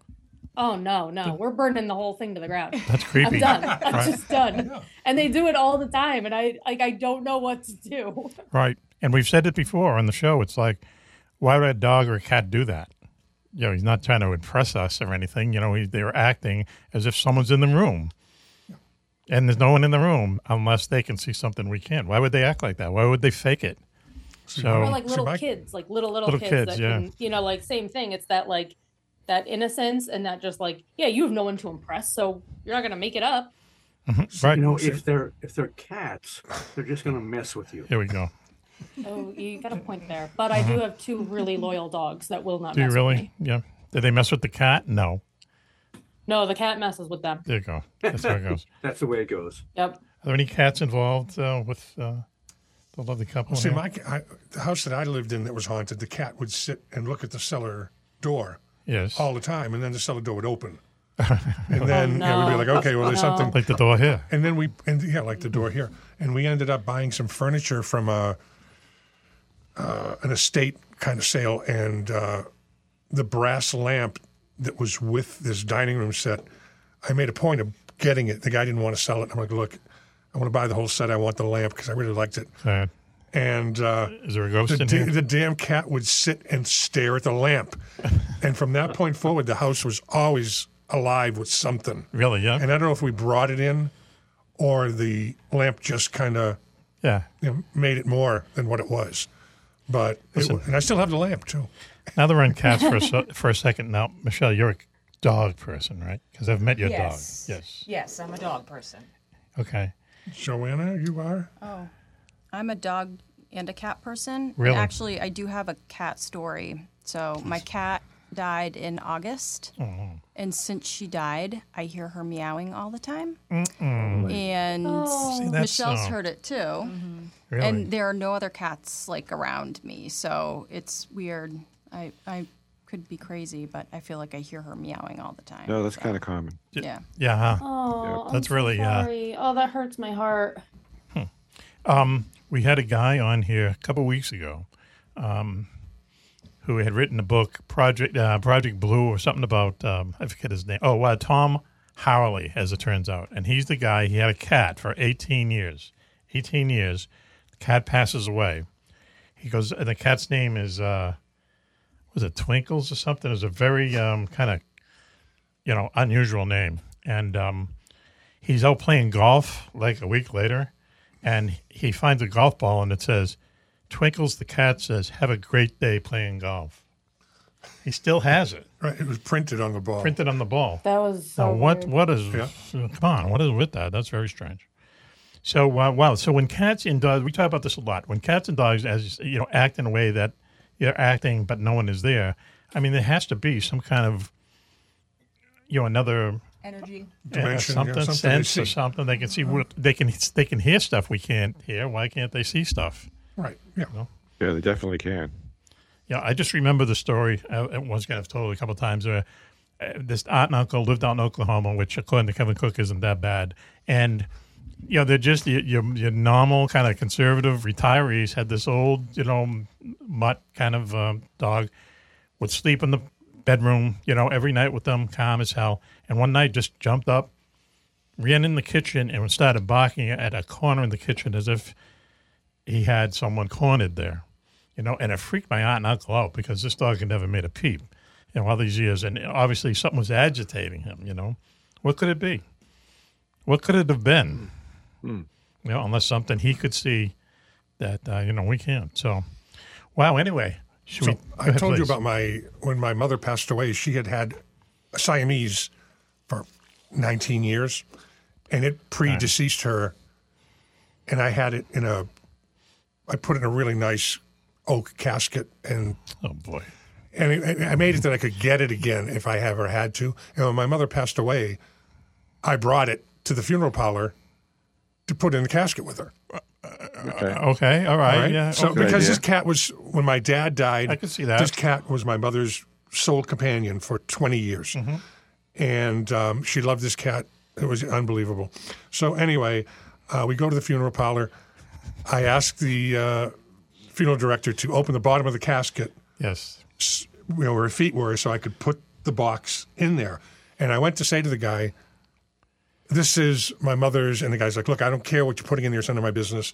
oh no no we're burning the whole thing to the ground That's creepy. i'm done i'm Right. just done and they do it all the time and i like i don't know what to do Right. And we've said it before on the show. It's like, why would a dog or a cat do that? You know, he's not trying to impress us or anything. You know, he, they're acting as if someone's in the room. And there's no one in the room unless they can see something we can't. Why would they act like that? Why would they fake it? So, or like little kids like little little, Little kids, kids, that yeah. can you know like same thing it's that like that innocence and that just like yeah you have no one to impress so you're not gonna make it up Right. You know, if they're if they're cats, they're just going to mess with you. Here we go. oh you got a point there but i do Mhm. have two really loyal dogs that will not do you mess with really? me. Yeah. Did they mess with the cat? No. No the cat messes with them There you go. That's how it goes. That's the way it goes. yep Are there any cats involved uh, with uh, the lovely couple? Well, see, my I, the house that I lived in that was haunted, the cat would sit and look at the cellar door. Yes. All the time, and then the cellar door would open. and then Oh, yeah, we'd be like, okay, well, there's No. something Like the door here. And then we, and yeah, like the door here. And we ended up buying some furniture from a uh, an estate kind of sale, and uh, the brass lamp that was with this dining room set. I made a point of getting it. The guy didn't want to sell it. I'm like, look, I want to buy the whole set. I want the lamp because I really liked it. And uh, is there a ghost the, in da- here? the damn cat would sit and stare at the lamp, and from that point forward, the house was always alive with something. Really? Yeah. And I don't know if we brought it in, or the lamp just kind of yeah you know, made it more than what it was. But it, Listen. and I still have the lamp too. Now that we're on cats for a, for a second. Now, Michelle, you're a dog person, right? Because I've met your yes. dog. Yes. Yes, I'm a dog person. Okay. Johanna, you are. Oh, I'm a dog and a cat person. Really? And actually, I do have a cat story. So my cat died in August, Oh. and since she died, I hear her meowing all the time. Mm-mm. And Oh. See, Michelle's uh, heard it too. Really? And there are no other cats like around me, so it's weird. I I could be crazy, but I feel like I hear her meowing all the time. No, that's so. kind of common. Yeah. Yeah. Huh? oh I'm That's so really, uh, oh that hurts my heart Um, we had a guy on here a couple weeks ago, um, who had written a book, Project uh, Project Blue, or something about um, I forget his name. Oh, uh, Tom Howley, as it turns out, and he's the guy. He had a cat for 18 years. 18 years. The cat passes away. He goes, and the cat's name is uh, was it Twinkles or something? It was a very um, kind of you know unusual name, and um, he's out playing golf like a week later and he finds a golf ball and it says twinkles the cat says have a great day playing golf he still has it Right, it was printed on the ball. printed on the ball that was so now what weird. what is come on what is with that that's very strange so uh, wow so when cats and dogs we talk about this a lot when cats and dogs as you know act in a way that you're acting but no one is there i mean there has to be some kind of you know another Energy. yeah, Dimension, yeah, something, something sense or something. They can see what they can. They can hear stuff we can't hear. Why can't they see stuff? Right. Yeah. Yeah, they definitely can. Yeah, I just remember the story. I, I once again, I've told it a couple of times. Where uh, this aunt and uncle lived out in Oklahoma, which according to Kevin Cook isn't that bad, and you know they're just your your, your normal kind of conservative retirees. Had this old you know mutt kind of um, dog, would sleep in the bedroom you know every night with them, calm as hell, and one night just jumped up, ran in the kitchen, and started barking at a corner in the kitchen as if he had someone cornered there you know, and it freaked my aunt and uncle out because this dog had never made a peep in all these years, and obviously something was agitating him. You know, what could it be? What could it have been? You know, unless something he could see that uh, you know we can't. So, wow. Anyway, So we? I ahead, told you about my when my mother passed away. She had had a Siamese for 19 years, and it predeceased her. And I had it in a, I put it in a really nice oak casket, and oh boy, and it, I made it that I could get it again if I ever had to. And when my mother passed away, I brought it to the funeral parlor to put in the casket with her. Okay. okay. All right. Yeah. So okay. because this cat was when my dad died, I can see that. This cat was my mother's sole companion for 20 years, Mm-hmm. and um, she loved this cat. It was unbelievable. So anyway, uh, we go to the funeral parlor. I asked the uh, funeral director to open the bottom of the casket. Yes. You know where her feet were, so I could put the box in there. And I went to say to the guy, "This is my mother's." And the guy's like, "Look, I don't care what you're putting in there. It's none of my business.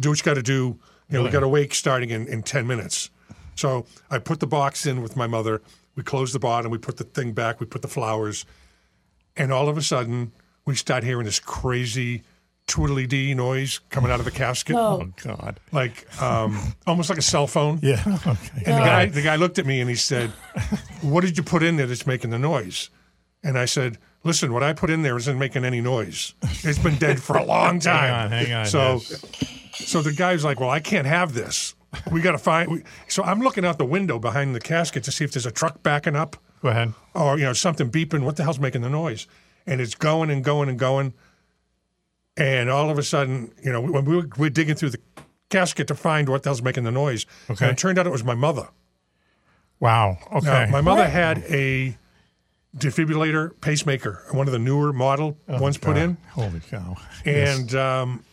Do what you got to do. You know, we got a wake starting in, in ten minutes." So I put the box in with my mother. We closed the bottom. We put the thing back. We put the flowers, and all of a sudden, we start hearing this crazy twiddly dee noise coming out of the casket. Oh, God. Like um, almost like a cell phone. Yeah. Okay. And the guy, the guy looked at me and he said, "What did you put in there that's making the noise?" And I said, "Listen, what I put in there isn't making any noise. It's been dead for a long time." Hang on, hang on, So, yes. so the guy's like, "Well, I can't have this. We got to find." We, so I'm looking out the window behind the casket to see if there's a truck backing up Go ahead. or you know something beeping. What the hell's making the noise? And it's going and going and going. And all of a sudden, you know, when we were, we were digging through the casket to find what the hell's making the noise, Okay. and it turned out it was my mother. Wow. Okay. Now, my mother had a defibrillator pacemaker, one of the newer model Oh, ones put in, Holy cow. Yes. and um,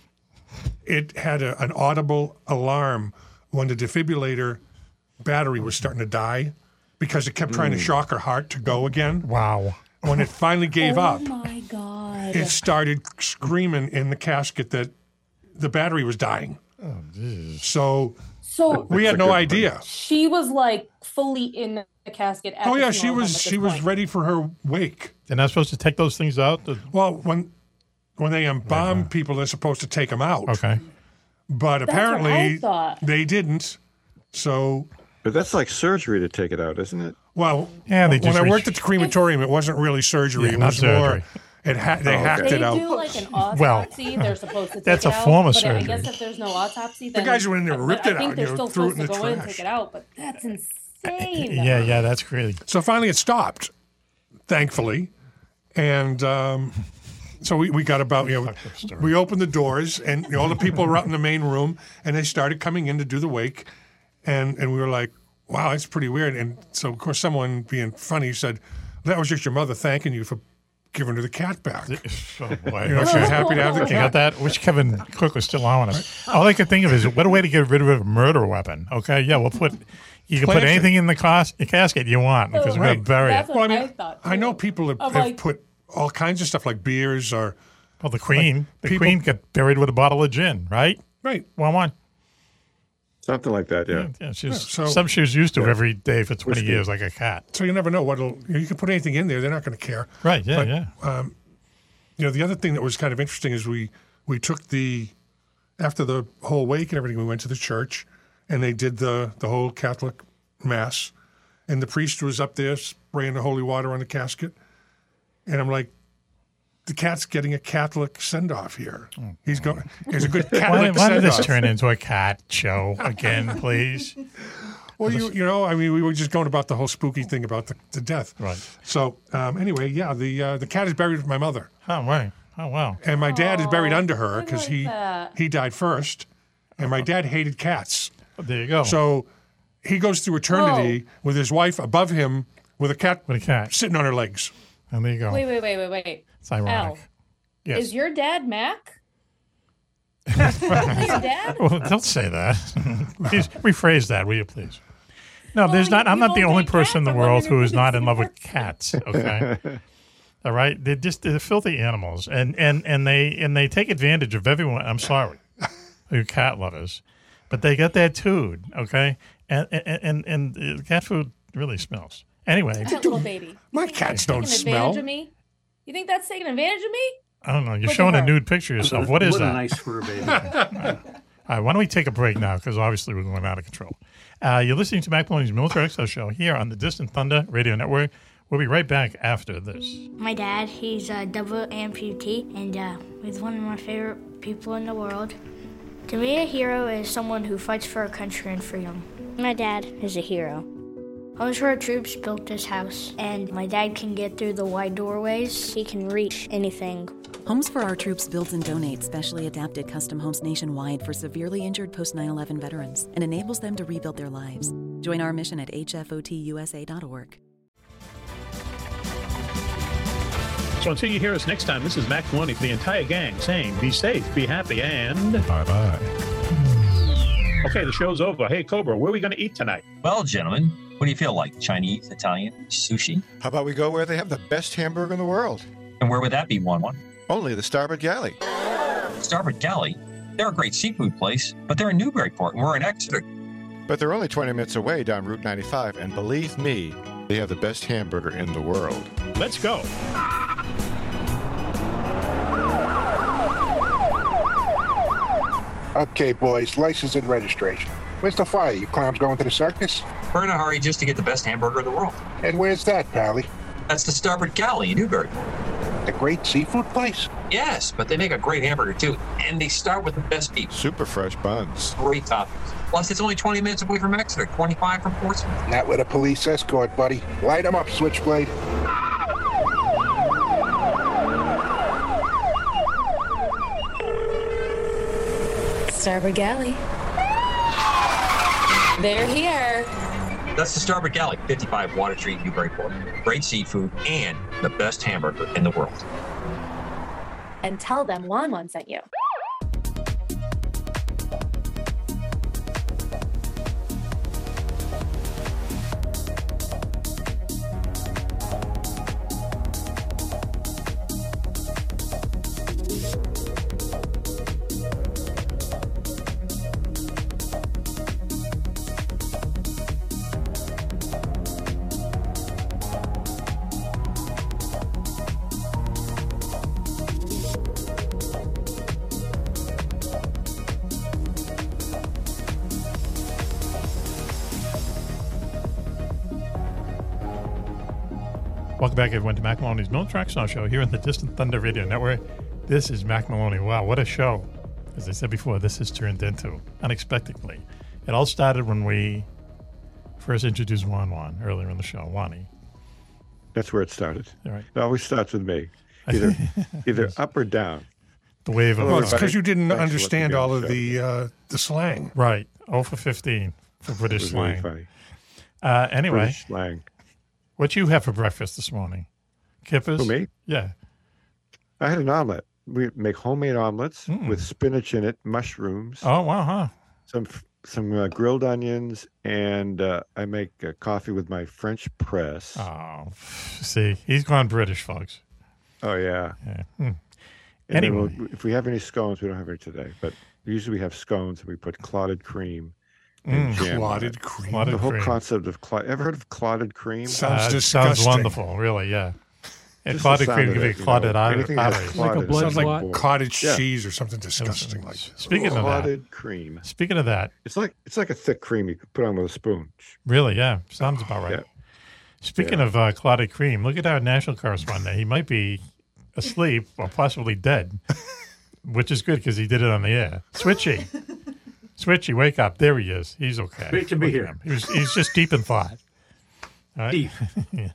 it had a, an audible alarm when the defibrillator battery was starting to die because it kept trying to Mm. shock her heart to go again. Wow. When it finally gave oh up, my god. it started screaming in the casket that the battery was dying. Oh, So so we had no idea. she was like fully in the casket. At Oh yeah, she was at this she was point. ready for her wake. They're not supposed to take those things out? The- Well, when when they embalm people, they're supposed to take them out. Okay. But That's apparently they didn't. So But that's like surgery to take it out, isn't it? well, Yeah, they when just I worked at the crematorium, it wasn't really surgery. Yeah, it not was surgery. more. It ha- they Oh, okay. hacked They it out. do like an autopsy. Well, autopsy. they're supposed to take that's a out, form of but I guess if there's no autopsy, The then guys went in there, but ripped I it think out, they're still threw it supposed in to the go in and trash. take it out. But that's insane. Yeah, yeah, that's crazy. So finally, it stopped, thankfully, and um, so we, we got about you know we opened the doors and you know, all the people were out in the main room and they started coming in to do the wake, and and we were like, wow, that's pretty weird. And so of course someone being funny said, that was just your mother thanking you for giving her the cat back. Oh, boy. You know, she was happy to have the You got cat. that? Wish Kevin Cook was still on us. All I could think of is what a way to get rid of a murder weapon. Okay, yeah, we'll put you can put Plant it. anything in the cos- casket you want oh, because we're Right. gonna bury That's it. what Well, I I, mean, thought. I know people have, Of have like- put all kinds of stuff like beers or Well, the queen, the people- queen got buried with a bottle of gin, right? right. One one. Something like that, yeah. Yeah, she's Yeah, so- some she was used to Yeah. every day for twenty Whiskey. years, like a cat. So you never know what'll you, you can put anything in there; they're not going to care. Right? Yeah, But, yeah. Um, you know, the other thing that was kind of interesting is we we took the after the whole wake and everything, we went to the church and they did the the whole Catholic mass, and the priest was up there spraying the holy water on the casket, and I'm like. The cat's getting a Catholic send off here. He's going. He's a good Why, Catholic why did send this turn into a cat show again, please? Well, you you know, I mean, we were just going about the whole spooky thing about the, the death. Right. So um, anyway, yeah, the uh, the cat is buried with my mother, Oh, right. Oh, wow. and my dad is buried under her because like he that. he died first, and my dad hated cats. There you go. So he goes through eternity with his wife above him with a cat with a cat sitting on her legs. And there you go. Wait, wait, wait, wait, wait. It's ironic. Al, Yes. is your dad Mack? Is your dad? Well, don't say that. please rephrase that, will you, please? No, there's not. I'm not the only like person in the world wondered who if is you not in love with cats. Okay. All right, they're just they're filthy animals, and and and they and they take advantage of everyone. I'm sorry, you cat lovers, but they get that too. Okay, and and and, and uh, cat food really smells. Anyway, That little baby. My cats Taking don't smell. of me? You think that's taking advantage of me? I don't know. You're Look at showing a her. nude picture of yourself. What is what that? a nice fur baby. All right, why don't we take a break now? Because obviously we're going out of control. Uh, you're listening to Mack Maloney's Military Expo Show here on the Distant Thunder Radio Network. We'll be right back after this. My dad, he's a double amputee, and uh, he's one of my favorite people in the world. To me, a hero is someone who fights for a country and freedom. My dad is a hero. Homes for Our Troops built this house, and my dad can get through the wide doorways. He can reach anything. Homes for Our Troops builds and donates specially adapted custom homes nationwide for severely injured post 9 11 veterans and enables them to rebuild their lives. Join our mission at hfotusa.org. So until you hear us next time, this is Mack Maloney for the entire gang saying be safe, be happy, and bye bye. Okay, the show's over. Hey, Cobra, where are we going to eat tonight? Well, gentlemen, what do you feel like? Chinese, Italian, sushi? How about we go where they have the best hamburger in the world? And where would that be, one one? Only the Starboard Galley. Starboard Galley? They're a great seafood place, but they're in Newburyport and we're in Exeter. But they're only 20 minutes away down Route 95, and believe me, they have the best hamburger in the world. Let's go. Okay, boys, license and registration. Where's the fire? You clowns going to the circus? We're in a hurry just to get the best hamburger in the world. And where's that, Pally? That's the Starboard Galley in Newburyport. The great seafood place? Yes, but they make a great hamburger too, and they start with the best beef. Super fresh buns. Great toppings. Plus, it's only 20 minutes away from Exeter, 25 from Portsmouth. Not with a police escort, buddy. Light 'em up, Switchblade. Starboard Galley. They're here. That's the Starboard Galley, 55 Water Street, Newburyport. Great seafood and the best hamburger in the world. And tell them Juan Juan sent you. Back, everyone, to Mack Maloney's Mill Track Song Show here on the Distant Thunder Radio Network. This is Mack Maloney. Wow, what a show. As I said before, this has turned into unexpectedly. It all started when we first introduced Juan Juan earlier in the show, Wani. That's where it started. All right. It always starts with me, either either up or down. The wave of Well, it's because you didn't Thanks understand all of the the uh, the slang. Right. 0 for 15 for British It was really slang. funny. Uh, anyway, British slang. What you have for breakfast this morning? Kippers? Who, me? Yeah. I had an omelet. We make homemade omelets with spinach in it, mushrooms. Oh, wow, huh? Some some uh, grilled onions, and uh, I make uh, coffee with my French press. Oh, see, he's gone British, folks. Oh yeah. Yeah. Hmm. Anyway. we'll- if we have any scones, we don't have any today, but usually we have scones and we put clotted cream. And Mm. jam Clotted it. cream. Clotted the whole cream. concept of clotted. Ever heard of clotted cream? Sounds Uh, disgusting. Sounds wonderful, really, yeah. And clotted cream of can be it, you clotted know, out anything that's arteries. clotted is blood Sounds like cottage Yeah. cheese or something disgusting like that. Speaking of that, clotted cream. speaking of that, It's like it's like a thick cream you could put on with a spoon. really, yeah, sounds about right. Yeah. Speaking Yeah. of uh, clotted cream, look at our national correspondent. He might be asleep or possibly dead, which is good because he did it on the air. Switchy, Switchy, wake up! There he is. He's okay. Great to be here. He was, he's just deep in thought. All right? Deep. Yeah.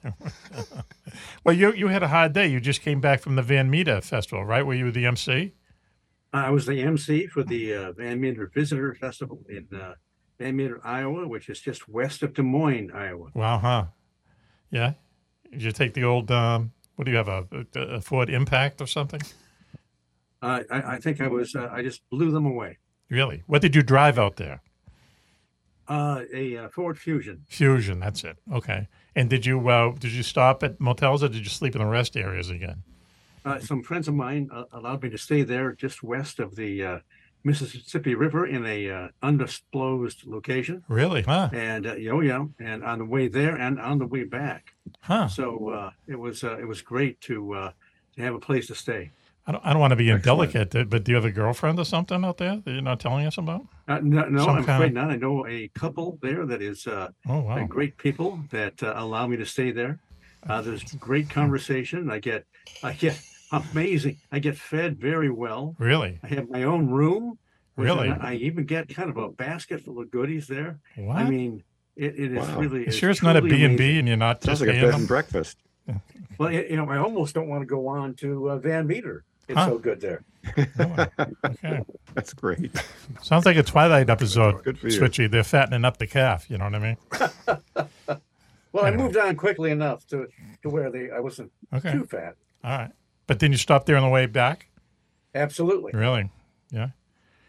well, you you had a hard day. You just came back from the Van Meter Festival, right? Were you were the MC? I was the MC for the uh, Van Meter Visitor Festival in uh, Van Meter, Iowa, which is just west of Des Moines, Iowa. Wow, huh? Yeah. Did you take the old um, what do you have a, a, a Ford Impact or something? Uh, I, I think I was, uh, I just blew them away. Really? What did you drive out there? Uh, a uh, Ford Fusion. Fusion. That's it. Okay. And did you uh, did you stop at motels or did you sleep in the rest areas again? Uh, some friends of mine uh, allowed me to stay there just west of the uh, Mississippi River in a uh, undisclosed location. Really? Huh? And uh, oh yeah, and on the way there and on the way back. Huh? So uh, it was uh, it was great to uh, to have a place to stay. I don't, I don't want to be indelicate, but do you have a girlfriend or something out there that you're not telling us about? Uh, no, no Some I'm kind afraid of- not. I know a couple there that is uh, Oh, wow. uh, great people that uh, allow me to stay there. Uh, there's great conversation. I get, I get amazing. I get fed very well. Really? I have my own room. Really? I, I even get kind of a basket full of goodies there. What? I mean, It, it is Wow. really. You sure it's not a truly B and B and you're not Sounds just like a paying bed and breakfast. Well, you know, I almost don't want to go on to uh, Van Meter. It's Huh? so good there. Oh, okay. That's great. Sounds like a Twilight episode, Good for you. Switchy. They're fattening up the calf. You know what I mean? Well, I moved on quickly enough to, to where they I wasn't Okay. too fat. All right. But then you stopped there on the way back? Absolutely. Really? Yeah.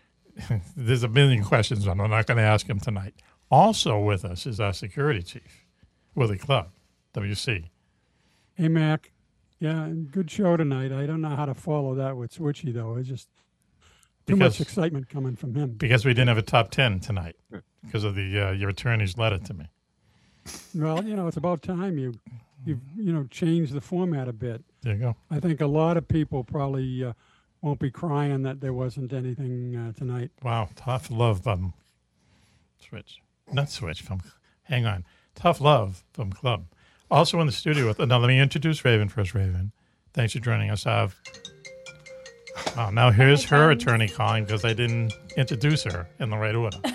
There's a million questions I'm not going to ask him tonight. Also with us is our security chief, Willie Club, WC. Hey, Mack. Yeah, good show tonight. I don't know how to follow that with Switchy, though. It's just too Because- much excitement coming from him. Because we didn't have a top 10 tonight because of the uh, your attorney's letter to me. Well, you know, it's about time you, you, you know, change the format a bit. There you go. I think a lot of people probably uh, won't be crying that there wasn't anything uh, tonight. Wow. Tough love from Switch. Not Switch, from, hang on. Tough love from Club. Also in the studio with, now let me introduce Raven first, Raven. Thanks for joining us. Uh, oh, now here's her attorney calling because I didn't introduce her in the right order.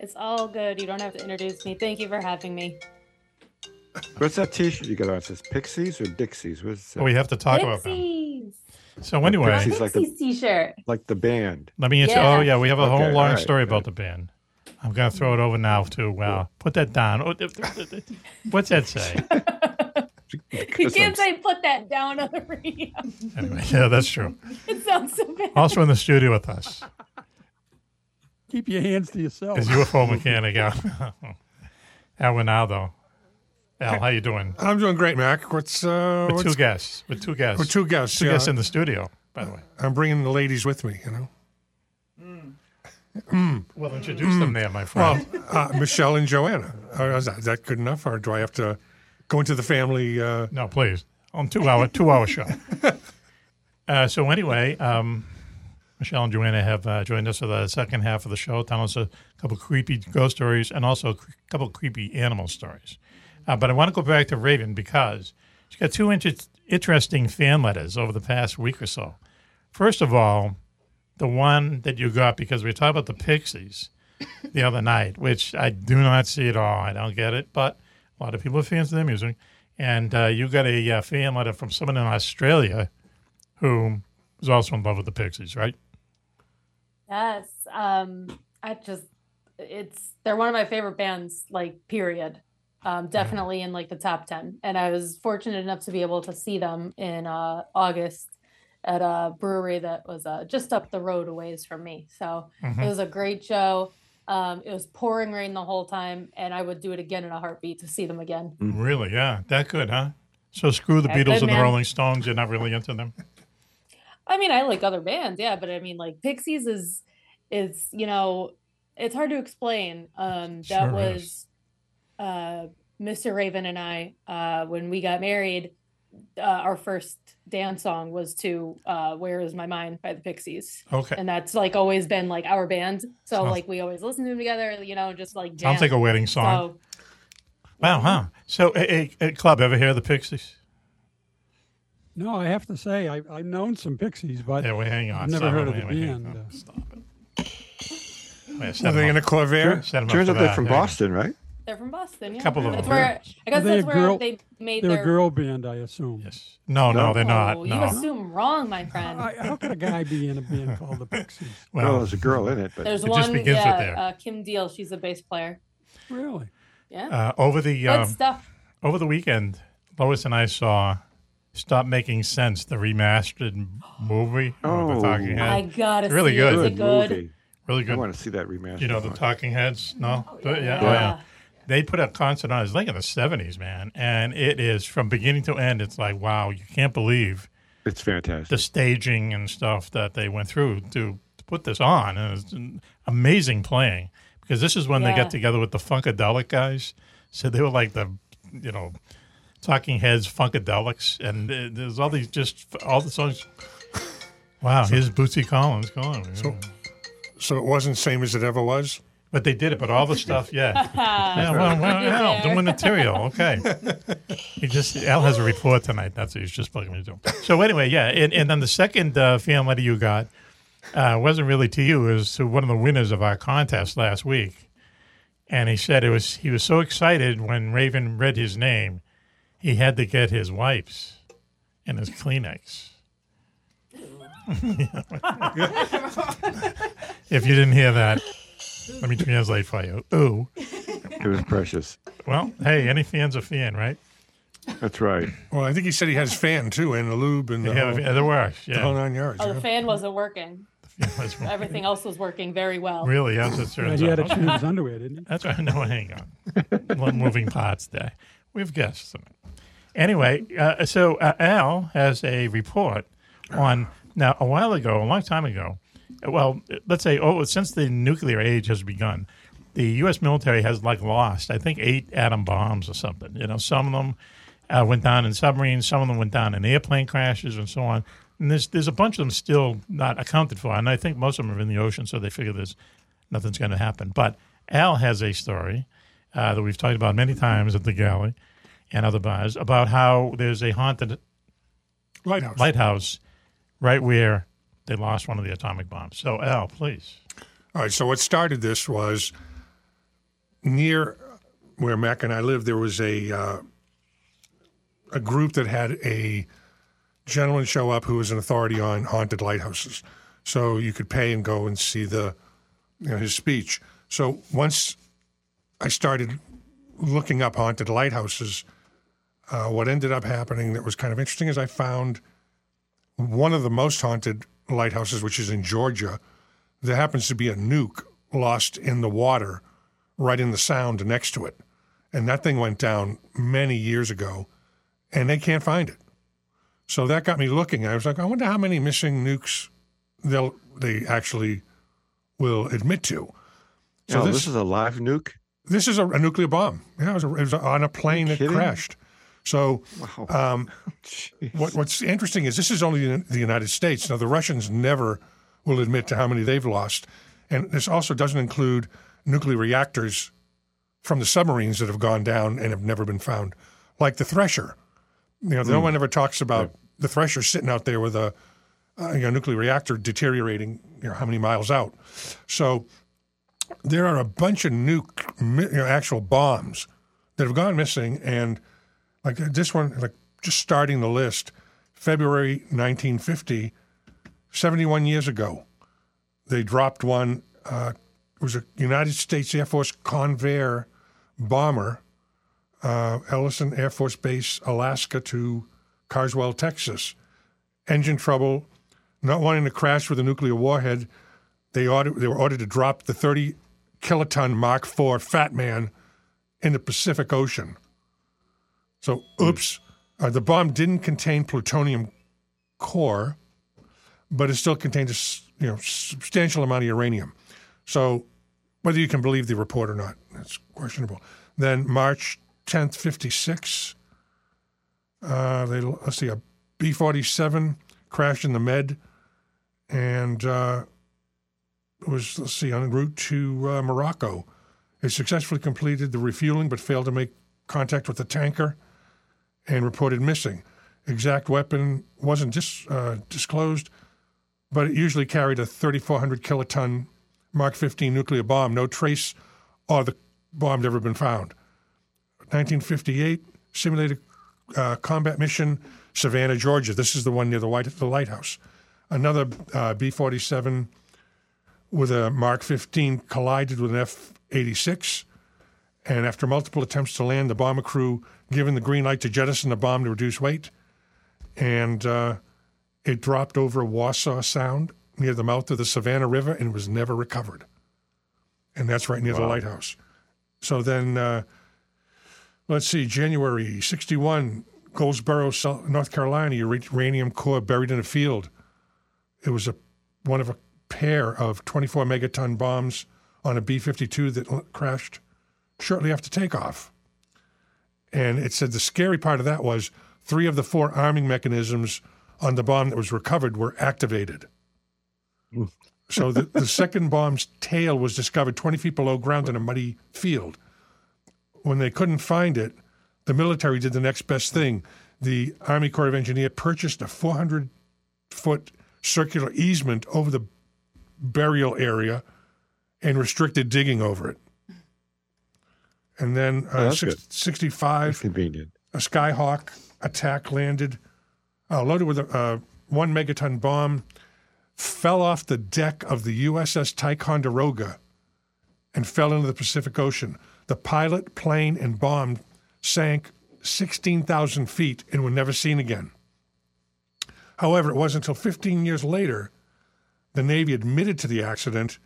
It's all good. You don't have to introduce me. Thank you for having me. What's that T-shirt you got on? It says Pixies or Dixies? What's that? We have to talk about that. Pixies. So anyway, Pixies like the t-shirt. like the band. Let me answer. Yeah. Oh yeah, we have a Okay, whole long right, story about the band. I'm gonna throw it over now to wow. Put that down. Oh, What's that say? You can't say put that down on the radio. Anyway, yeah, that's true. It sounds so bad. Also in the studio with us Keep your hands to yourself. is UFO mechanic Al, Al Ronaldo. Al, how you doing? I'm doing great, Mack. What's uh? With what's, two guests. With two guests. With two guests. Two yeah. guests in the studio, by the way. I'm bringing the ladies with me. You know. Mm. Well, introduce them there, my friend. Well, uh, Michelle and Johanna. Uh, is, that, is that good enough, or do I have to go into the family? Uh... No, please. On two hour two hour show. uh, so anyway, um, Michelle and Johanna have uh, joined us for the second half of the show, telling us a couple creepy ghost stories and also a couple creepy animal stories. Uh, but I want to go back to Raven because she's got two inter- interesting fan letters over the past week or so. First of all, the one that you got because we talked about the Pixies the other night, which I do not see at all. I don't get it, but a lot of people are fans of their music. And uh, you got a uh, fan letter from someone in Australia who was also in love with the Pixies, right? Yes. Um, I just it's they're one of my favorite bands, like period. Um, definitely in like the top ten. And I was fortunate enough to be able to see them in uh August at a brewery that was uh, just up the road a ways from me. So Mhm. it was a great show. Um, it was pouring rain the whole time, and I would do it again in a heartbeat to see them again. Really? Yeah. That good, huh? So screw the That Beatles good, and the. Rolling Stones. You're not really into them? I mean, I like other bands, yeah, but I mean, like Pixies is is you know, it's hard to explain. Um, that Sure was uh, Mr. Raven and I uh, when we got married. Uh, our first dance song was to uh, "Where Is My Mind" by the Pixies. Okay. and that's like always been like our band. So Sounds- like we always listen to them together. You know, just like Sounds like a wedding song. So, Wow, huh? So, hey, hey, hey, Club, ever hear of the Pixies? No, I have to say, I, I've known some Pixies, but Yeah, well, hang on. I've never heard of the Wait, wait, hang band. on. uh, Stop it. Wait, set Are him they in a up. clavier? Set him up Turns out they're from Hang. Boston, right? They're from Boston. Yeah, A Couple of that's them. where I guess Are that's where girl- they made They're their. a girl band, I assume. Yes. No, no, they're not. Oh, No. You assume wrong, my friend. How could a guy be in a band called the Pixies? Well, there's a girl in it, but There's It one, just begins with yeah, there. uh, Kim Deal. She's a bass player. Really? Yeah. Uh, over the Good um, stuff. over the weekend, Lois and I saw "Stop Making Sense," the remastered movie of the Oh. Talking Heads. I gotta really see good. it. Is it good? movie. Really good. I want to see that remastered. You know the Talking Heads? No, But yeah, oh, Yeah. yeah. They put a concert on. It's like in the seventies, man, and it is from beginning to end. It's like wow, you can't believe It's fantastic. the staging and stuff that they went through to, to put this on, and it's an amazing playing because this is when they got together with the Funkadelic guys. So they were like the, you know, Talking Heads Funkadelics, and uh, there's all these just all the songs. Wow, here's Bootsy Collins going. So, so it wasn't same as it ever was. But they did it. But all the stuff, yeah. yeah well, well, You're Al, doing material. Okay. he just Al has a report tonight. That's what he's just plugging me to. So anyway, yeah, and, and then the second uh, fan letter you got uh, wasn't really to you. It was to one of the winners of our contest last week. and he said it was he was so excited when Raven read his name, he had to get his wipes and his Kleenex. if you didn't hear that, let me translate for you. Ooh. It was precious. Well, hey, any fan's a fan, right? That's right. Well, I think he said he has fan too, and the lube and the Yeah, whole, yeah, there were, the yeah. whole nine yards. Oh, yeah. the fan wasn't working. Everything else was working very well. Really, as it turns he had out. to change his underwear, didn't he? That's right. No, hang on. One moving parts there. We have guests. tonight. Anyway, uh, so uh, Al has a report on now a while ago, a long time ago. Well, let's say oh, since the nuclear age has begun, the U.S. military has like lost, I think, eight atom bombs or something. You know, some of them uh, went down in submarines, some of them went down in airplane crashes, and so on. And there's there's a bunch of them still not accounted for, and I think most of them are in the ocean, so they figure there's nothing's going to happen. But Al has a story uh, that we've talked about many times at the galley and other bars about how there's a haunted lighthouse lighthouse right where they lost one of the atomic bombs. So Al, please. All right. So what started this was near where Mack and I lived. There was a uh, a group that had a gentleman show up who was an authority on haunted lighthouses. So you could pay and go and see the you know, his speech. So once I started looking up haunted lighthouses, uh, what ended up happening that was kind of interesting is I found one of the most haunted lighthouses, which is in Georgia. There happens to be a nuke lost in the water right in the sound next to it. And that thing went down many years ago, and they can't find it. So that got me looking. I was like, I wonder how many missing nukes they'll they actually will admit to. So oh, this, is a live nuke. this is a, a nuclear bomb. Yeah, it was, a, it was on a plane that crashed. So, um, what, what's interesting is this is only in the United States. Now, the Russians never will admit to how many they've lost, and this also doesn't include nuclear reactors from the submarines that have gone down and have never been found, like the Thresher. You know, no Mm. one ever talks about the Thresher sitting out there with a uh, you know, nuclear reactor deteriorating. You know, how many miles out? So there are a bunch of nuke, you know, actual bombs that have gone missing, and like this one, like just starting the list, February 1950, 71 years ago, they dropped one. Uh, it was a United States Air Force Convair bomber, uh, Eielson Air Force Base, Alaska to Carswell, Texas. Engine trouble, not wanting to crash with a nuclear warhead. They ordered, they were ordered to drop the 30 kiloton Mark IV Fat Man in the Pacific Ocean. So, oops, uh, the bomb didn't contain plutonium core, but it still contained a you know substantial amount of uranium. So, whether you can believe the report or not, that's questionable. Then March 10th, 56, uh, they let's see, a B 47 crashed in the Med and uh, was, let's see, en route to uh, Morocco. It successfully completed the refueling but failed to make contact with the tanker and reported missing. Exact weapon wasn't dis, uh, disclosed, but it usually carried a 3,400 kiloton Mark 15 nuclear bomb. No trace of the bomb had ever been found. 1958, simulated uh, combat mission, Savannah, Georgia. This is the one near the White the lighthouse. Another uh, B 47 with a Mark 15 collided with an F 86. And after multiple attempts to land, the bomber crew given the green light to jettison the bomb to reduce weight. And uh, it dropped over Wassaw Sound near the mouth of the Savannah River and was never recovered. And that's right near the lighthouse. So then, uh, let's see, January 61, Goldsboro, North Carolina, uranium core buried in a field. It was a one of a pair of 24 megaton bombs on a B 52 that crashed shortly after takeoff. And it said the scary part of that was three of the four arming mechanisms on the bomb that was recovered were activated. So the, the second bomb's tail was discovered 20 feet below ground in a muddy field. When they couldn't find it, the military did the next best thing. The Army Corps of Engineer purchased a 400 foot circular easement over the burial area and restricted digging over it. And then uh, that's six, good. 65, convenient. a Skyhawk attack landed, uh, loaded with a uh, one megaton bomb, fell off the deck of the USS Ticonderoga and fell into the Pacific Ocean. The pilot, plane, and bomb sank 16,000 feet and were never seen again. However, it wasn't until 15 years later the Navy admitted to the accident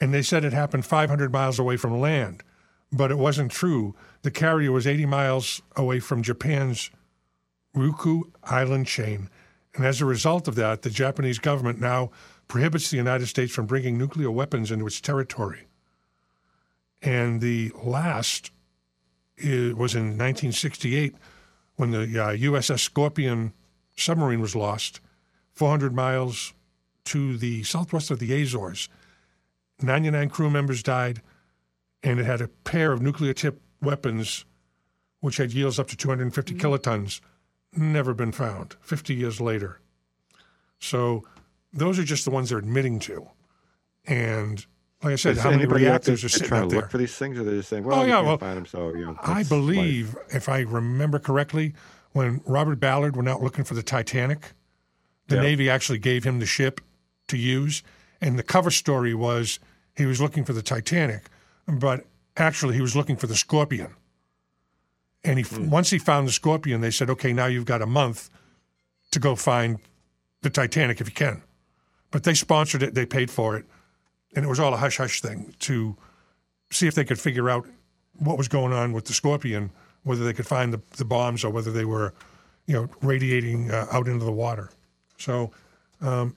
and they said it happened 500 miles away from land. But it wasn't true. The carrier was 80 miles away from Japan's Ryukyu Island chain. And as a result of that, the Japanese government now prohibits the United States from bringing nuclear weapons into its territory. And the last was in 1968 when the uh, USS Scorpion submarine was lost 400 miles to the southwest of the Azores. 99 crew members died, and it had a pair of nuclear tipped weapons, which had yields up to 250 mm. kilotons, never been found 50 years later. So those are just the ones they're admitting to. And like I said, Is how many anybody out reactors are sitting trying out to there? look for these things, or they're just saying, "Well, Oh, we yeah, can't well, find them, so you know." I believe, life. if I remember correctly, when Robert Ballard went out looking for the Titanic, the Yeah. Navy actually gave him the ship to use. And the cover story was he was looking for the Titanic, but actually he was looking for the Scorpion. And he Hmm. once he found the Scorpion, they said, "Okay, now you've got a month to go find the Titanic if you can." But they sponsored it, they paid for it, and it was all a hush hush thing to see if they could figure out what was going on with the Scorpion, whether they could find the, the bombs or whether they were, you know, radiating uh, out into the water. So um,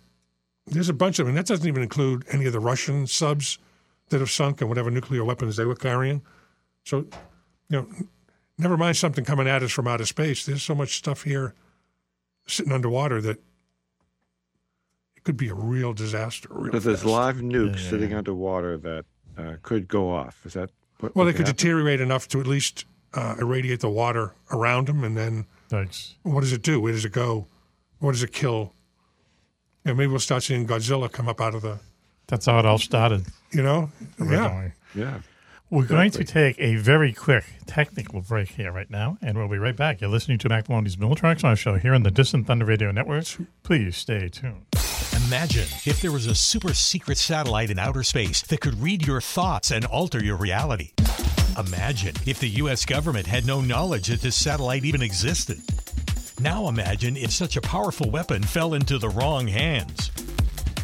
there's a bunch of, and that doesn't even include any of the Russian subs that have sunk and whatever nuclear weapons they were carrying. So, you know, never mind something coming at us from outer space. There's so much stuff here sitting underwater that it could be a real disaster. Real So there's fast. live nukes sitting underwater that uh, could go off. Is that what? Well, what they could happen? deteriorate enough to at least uh, irradiate the water around them, and then Thanks. what does it do? Where does it go? What does it kill? And maybe we'll start seeing Godzilla come up out of the. That's how it all started. You know, yeah, originally. yeah. We're going to take a very quick technical break here right now, and we'll be right back. You're listening to Mack Maloney's Military X-Files show here on the Distant Thunder Radio Network. Please stay tuned. Imagine if there was a super secret satellite in outer space that could read your thoughts and alter your reality. Imagine if the U.S. government had no knowledge that this satellite even existed. Now imagine if such a powerful weapon fell into the wrong hands.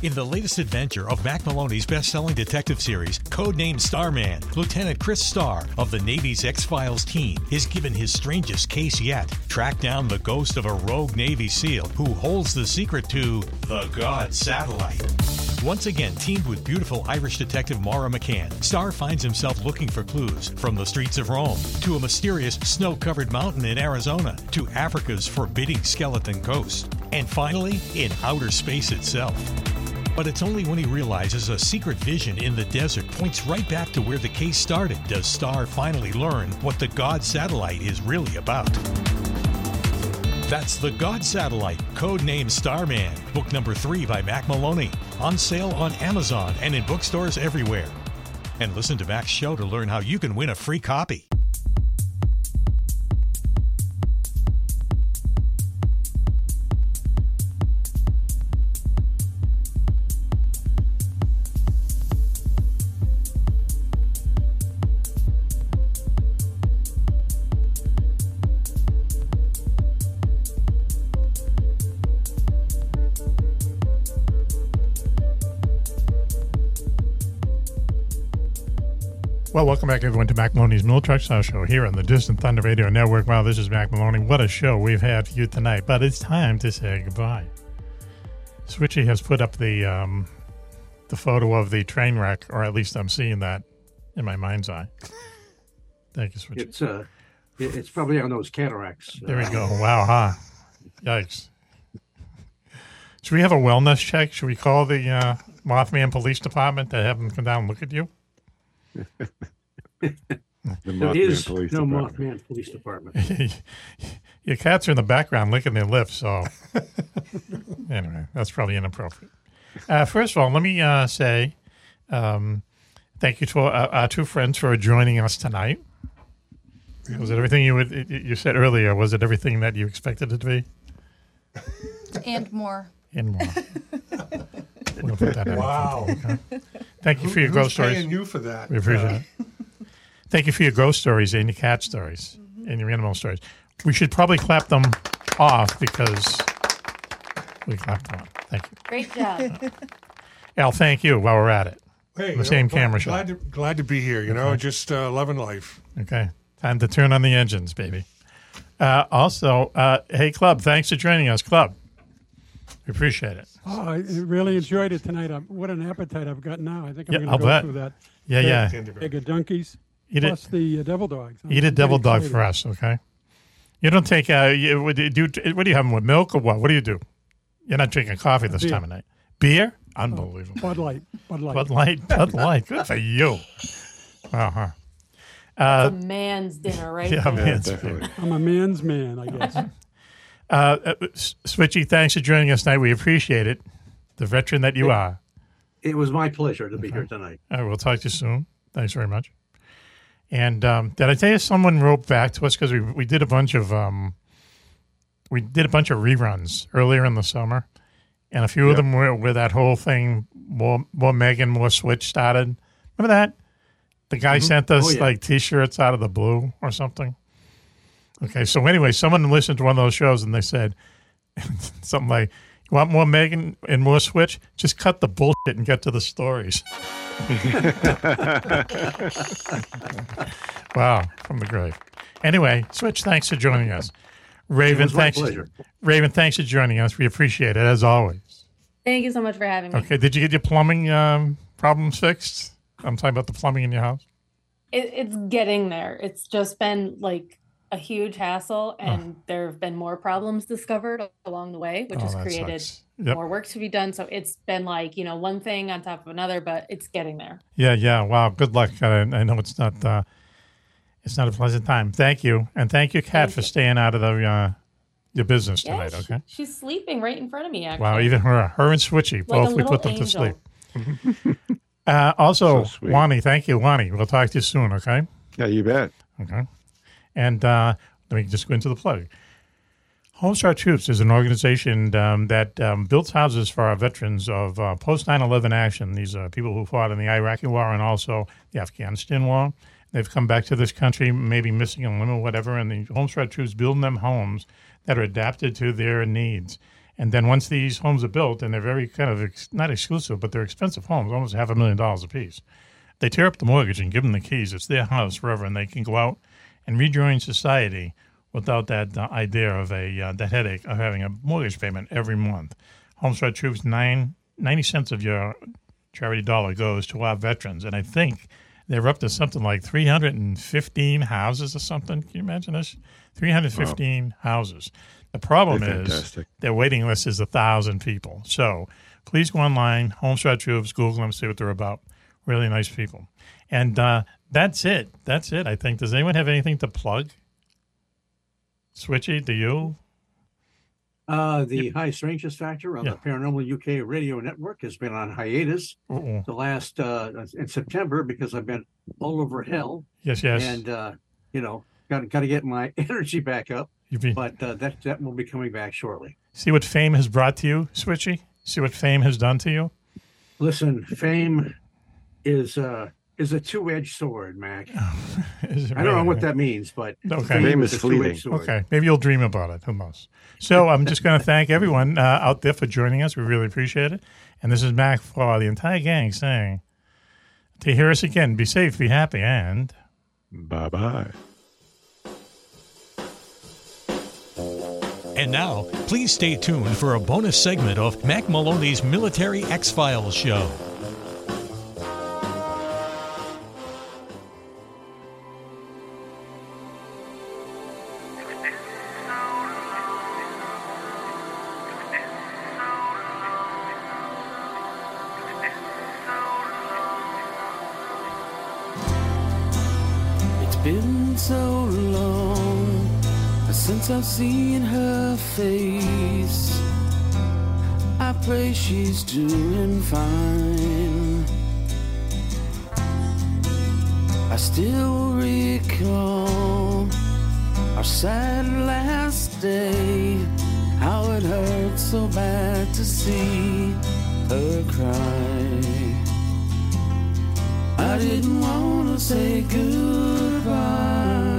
In the latest adventure of Mack Maloney's best-selling detective series, codenamed Starman, Lieutenant Chris Starr of the Navy's X-Files team is given his strangest case yet. Track down the ghost of a rogue Navy SEAL who holds the secret to the God satellite. Once again, teamed with beautiful Irish detective Maura McCann, Starr finds himself looking for clues from the streets of Rome to a mysterious snow covered mountain in Arizona to Africa's forbidding skeleton coast, and finally, in outer space itself. But it's only when he realizes a secret vision in the desert points right back to where the case started does Starr finally learn what the God satellite is really about. That's The God Satellite, codenamed Starman, book number three by Mack Maloney, on sale on Amazon and in bookstores everywhere. And listen to Mack's show to learn how you can win a free copy. Well, welcome back, everyone, to Mack Maloney's Military X-Files Show here on the Distant Thunder Radio Network. Wow, this is Mack Maloney. What a show we've had for you tonight, but it's time to say goodbye. Switchy has put up the um, the photo of the train wreck, or at least I'm seeing that in my mind's eye. Thank you, Switchy. It's uh, it's probably on those cataracts. There we Uh, go. Wow, huh? Yikes. Should we have a wellness check? Should we call the uh, Mothman Police Department to have them come down and look at you? The Mothman is Police no Department. Mothman Police Department. Your cats are in the background licking their lips, so anyway, that's probably inappropriate. Uh, first of all, let me uh, say um, thank you to our, our two friends for joining us tonight. Was it everything you would, you said earlier? Was it everything that you expected it to be? and more. And more. We'll put that in. Wow. Okay. Thank you for your Who- ghost who's stories. paying you for that? We appreciate Uh, it. Thank you for your ghost stories and your cat stories and your animal stories. We should probably clap them off because we clapped them off. Thank you. Great job. Al, thank you while we're at it. Hey, the you same know, glad- camera shot. Glad to, glad to be here. You know, just uh, loving life. Okay. Time to turn on the engines, baby. Uh, also, uh, hey, Club, thanks for joining us, Club. We appreciate it. Oh, I really enjoyed it tonight. I'm, what an appetite I've got now. I think I'm Yeah, going to go bet. through that. Yeah, yeah. Bag of donkeys. Eat it- plus the uh, devil dogs. I'm Eat a devil dog excited. for us, okay? You don't take, uh, you, what do you do? What do you have 'em with milk or what? What do you do? You're not drinking coffee this Beer. time of night. Beer? Unbelievable. Bud Light. Bud Light. Bud Light. Bud Light. Good for you. Uh-huh. Uh, a man's dinner, right? yeah, there. man's dinner. I'm a man's man, I guess. Uh, uh, Switchy, thanks for joining us tonight. We appreciate it. The veteran that you are. It was my pleasure to be here tonight. All right, we'll talk to you soon. Thanks very much. And um, did I tell you someone wrote back to us because we we did a bunch of um, we did a bunch of reruns earlier in the summer, and a few of them were where that whole thing more more Megan more Switch started. Remember that the guy Mhm. sent us Oh, yeah. like T-shirts out of the blue or something. Okay, so anyway, someone listened to one of those shows and they said something like, "You want more Megan and more Switch? Just cut the bullshit and get to the stories." wow, from the grave. Anyway, Switch, thanks for joining us. Raven, thanks. pleasure. Raven, thanks for joining us. We appreciate it as always. Thank you so much for having me. Okay, did you get your plumbing um, problems fixed? I'm talking about the plumbing in your house. It, it's getting there. It's just been like a huge hassle, and there have been more problems discovered along the way, which Oh, has created. Yep. more work to be done. So it's been like you know one thing on top of another, but it's getting there. Yeah, yeah. Wow. Good luck. I, I know it's not. Uh, it's not a pleasant time. Thank you, and thank you, Kat, for staying out of the uh, your business Yeah, tonight. she- okay. she's sleeping right in front of me. Actually, Wow. Even her, her and Switchy, Like both we put them angel. to sleep. uh, also, So sweet. Wani, thank you, Wani. We'll talk to you soon. Okay. Yeah, you bet. Okay. And uh, let me just go into the plug. Homes for Our Troops is an organization um, that um, builds houses for our veterans of uh, post 9 11 action. These are people who fought in the Iraqi war and also the Afghanistan war. They've come back to this country, maybe missing a limb or whatever, and the Homes for Our Troops build them homes that are adapted to their needs. And then once these homes are built, and they're very kind of ex- not exclusive, but they're expensive homes, almost half a million dollars a piece. They tear up the mortgage and give them the keys. It's their house forever, and they can go out and rejoin society without that uh, idea of a uh, that headache of having a mortgage payment every month. Homes for Our Troops nine ninety cents of your charity dollar goes to our veterans, and I think they're up to something like three hundred and fifteen houses or something. Can you imagine this? Three hundred fifteen houses. The problem They're is fantastic. their waiting list is a thousand people. So please go online, Homes for Our Troops, Google them, see what they're about. Really nice people. And uh, that's it. That's it. I think. Does anyone have anything to plug? Switchy, do you? Uh, the High Strangeness Factor on Yeah. the Paranormal UK radio network has been on hiatus Uh-oh. the last uh, in September because I've been all over hell. Yes, yes. And uh, you know, got got to get my energy back up. But uh, that that will be coming back shortly. See what fame has brought to you, Switchy? See what fame has done to you? Listen, fame is uh is a two edged sword, Mack. Is it I don't know what that means, but Okay. fame is a two-edged. Okay, maybe you'll dream about it. Who knows? So I'm just going to thank everyone uh, out there for joining us. We really appreciate it. And this is Mack for the entire gang saying, to hear us again, be safe, be happy, and bye bye. And now, please stay tuned for a bonus segment of Mack Maloney's Military X Files show. seeing her face. I pray she's doing fine. I still recall our sad last day. How it hurt so bad to see her cry. I didn't want to say goodbye.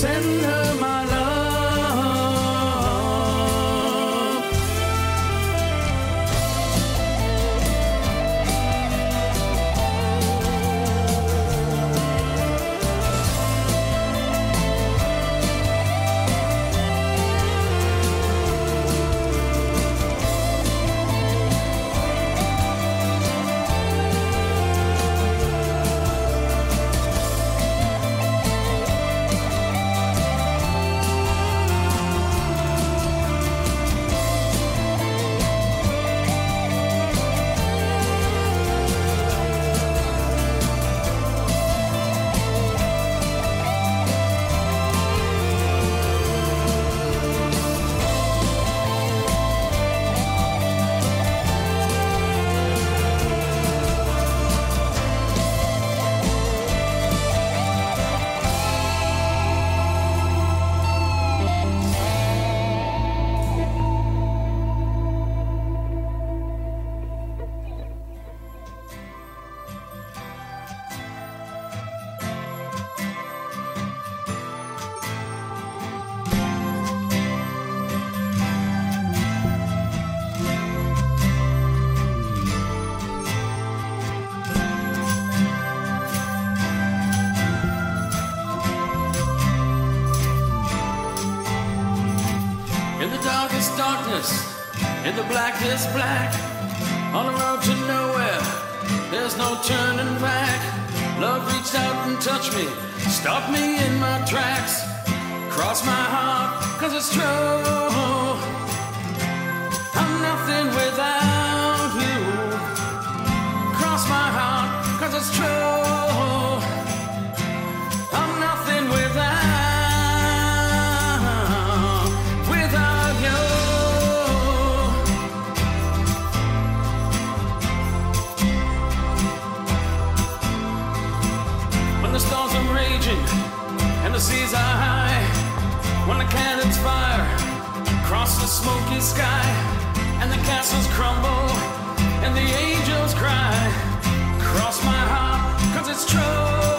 send her black this, black. On the road to nowhere, there's no turning back. Love reached out and touched me, stopped me in my tracks. Cross my heart, cause it's true. when the cannons fire across the smoky sky, and the castles crumble, and the angels cry. Cross my heart, cause it's true.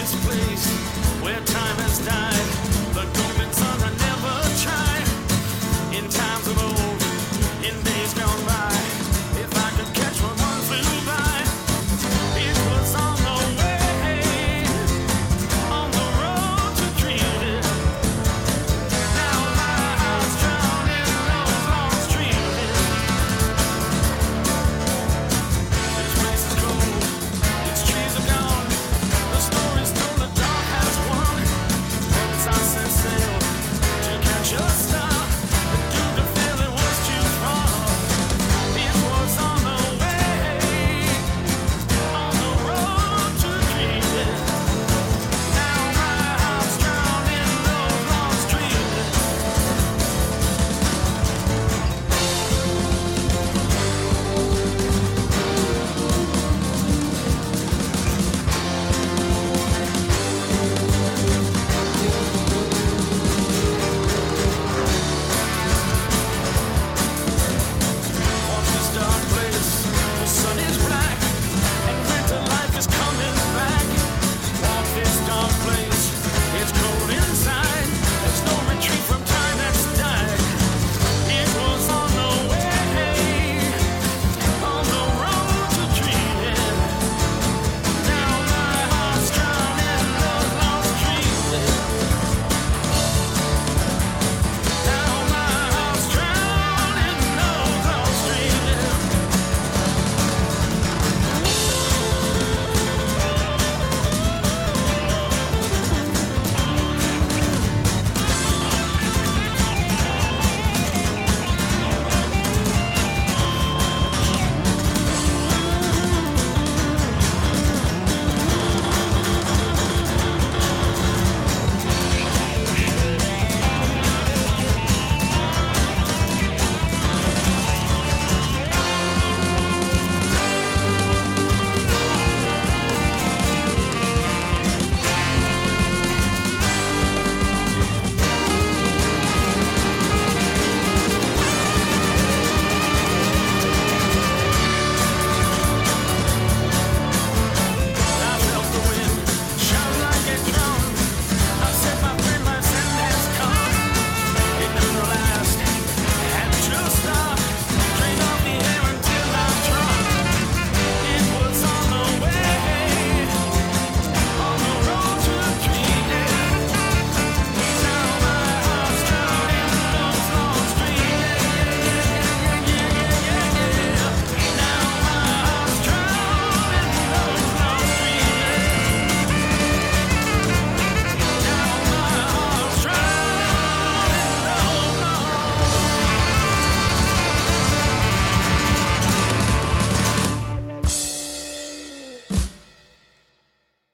this place where time has died. The governments are never tried in times.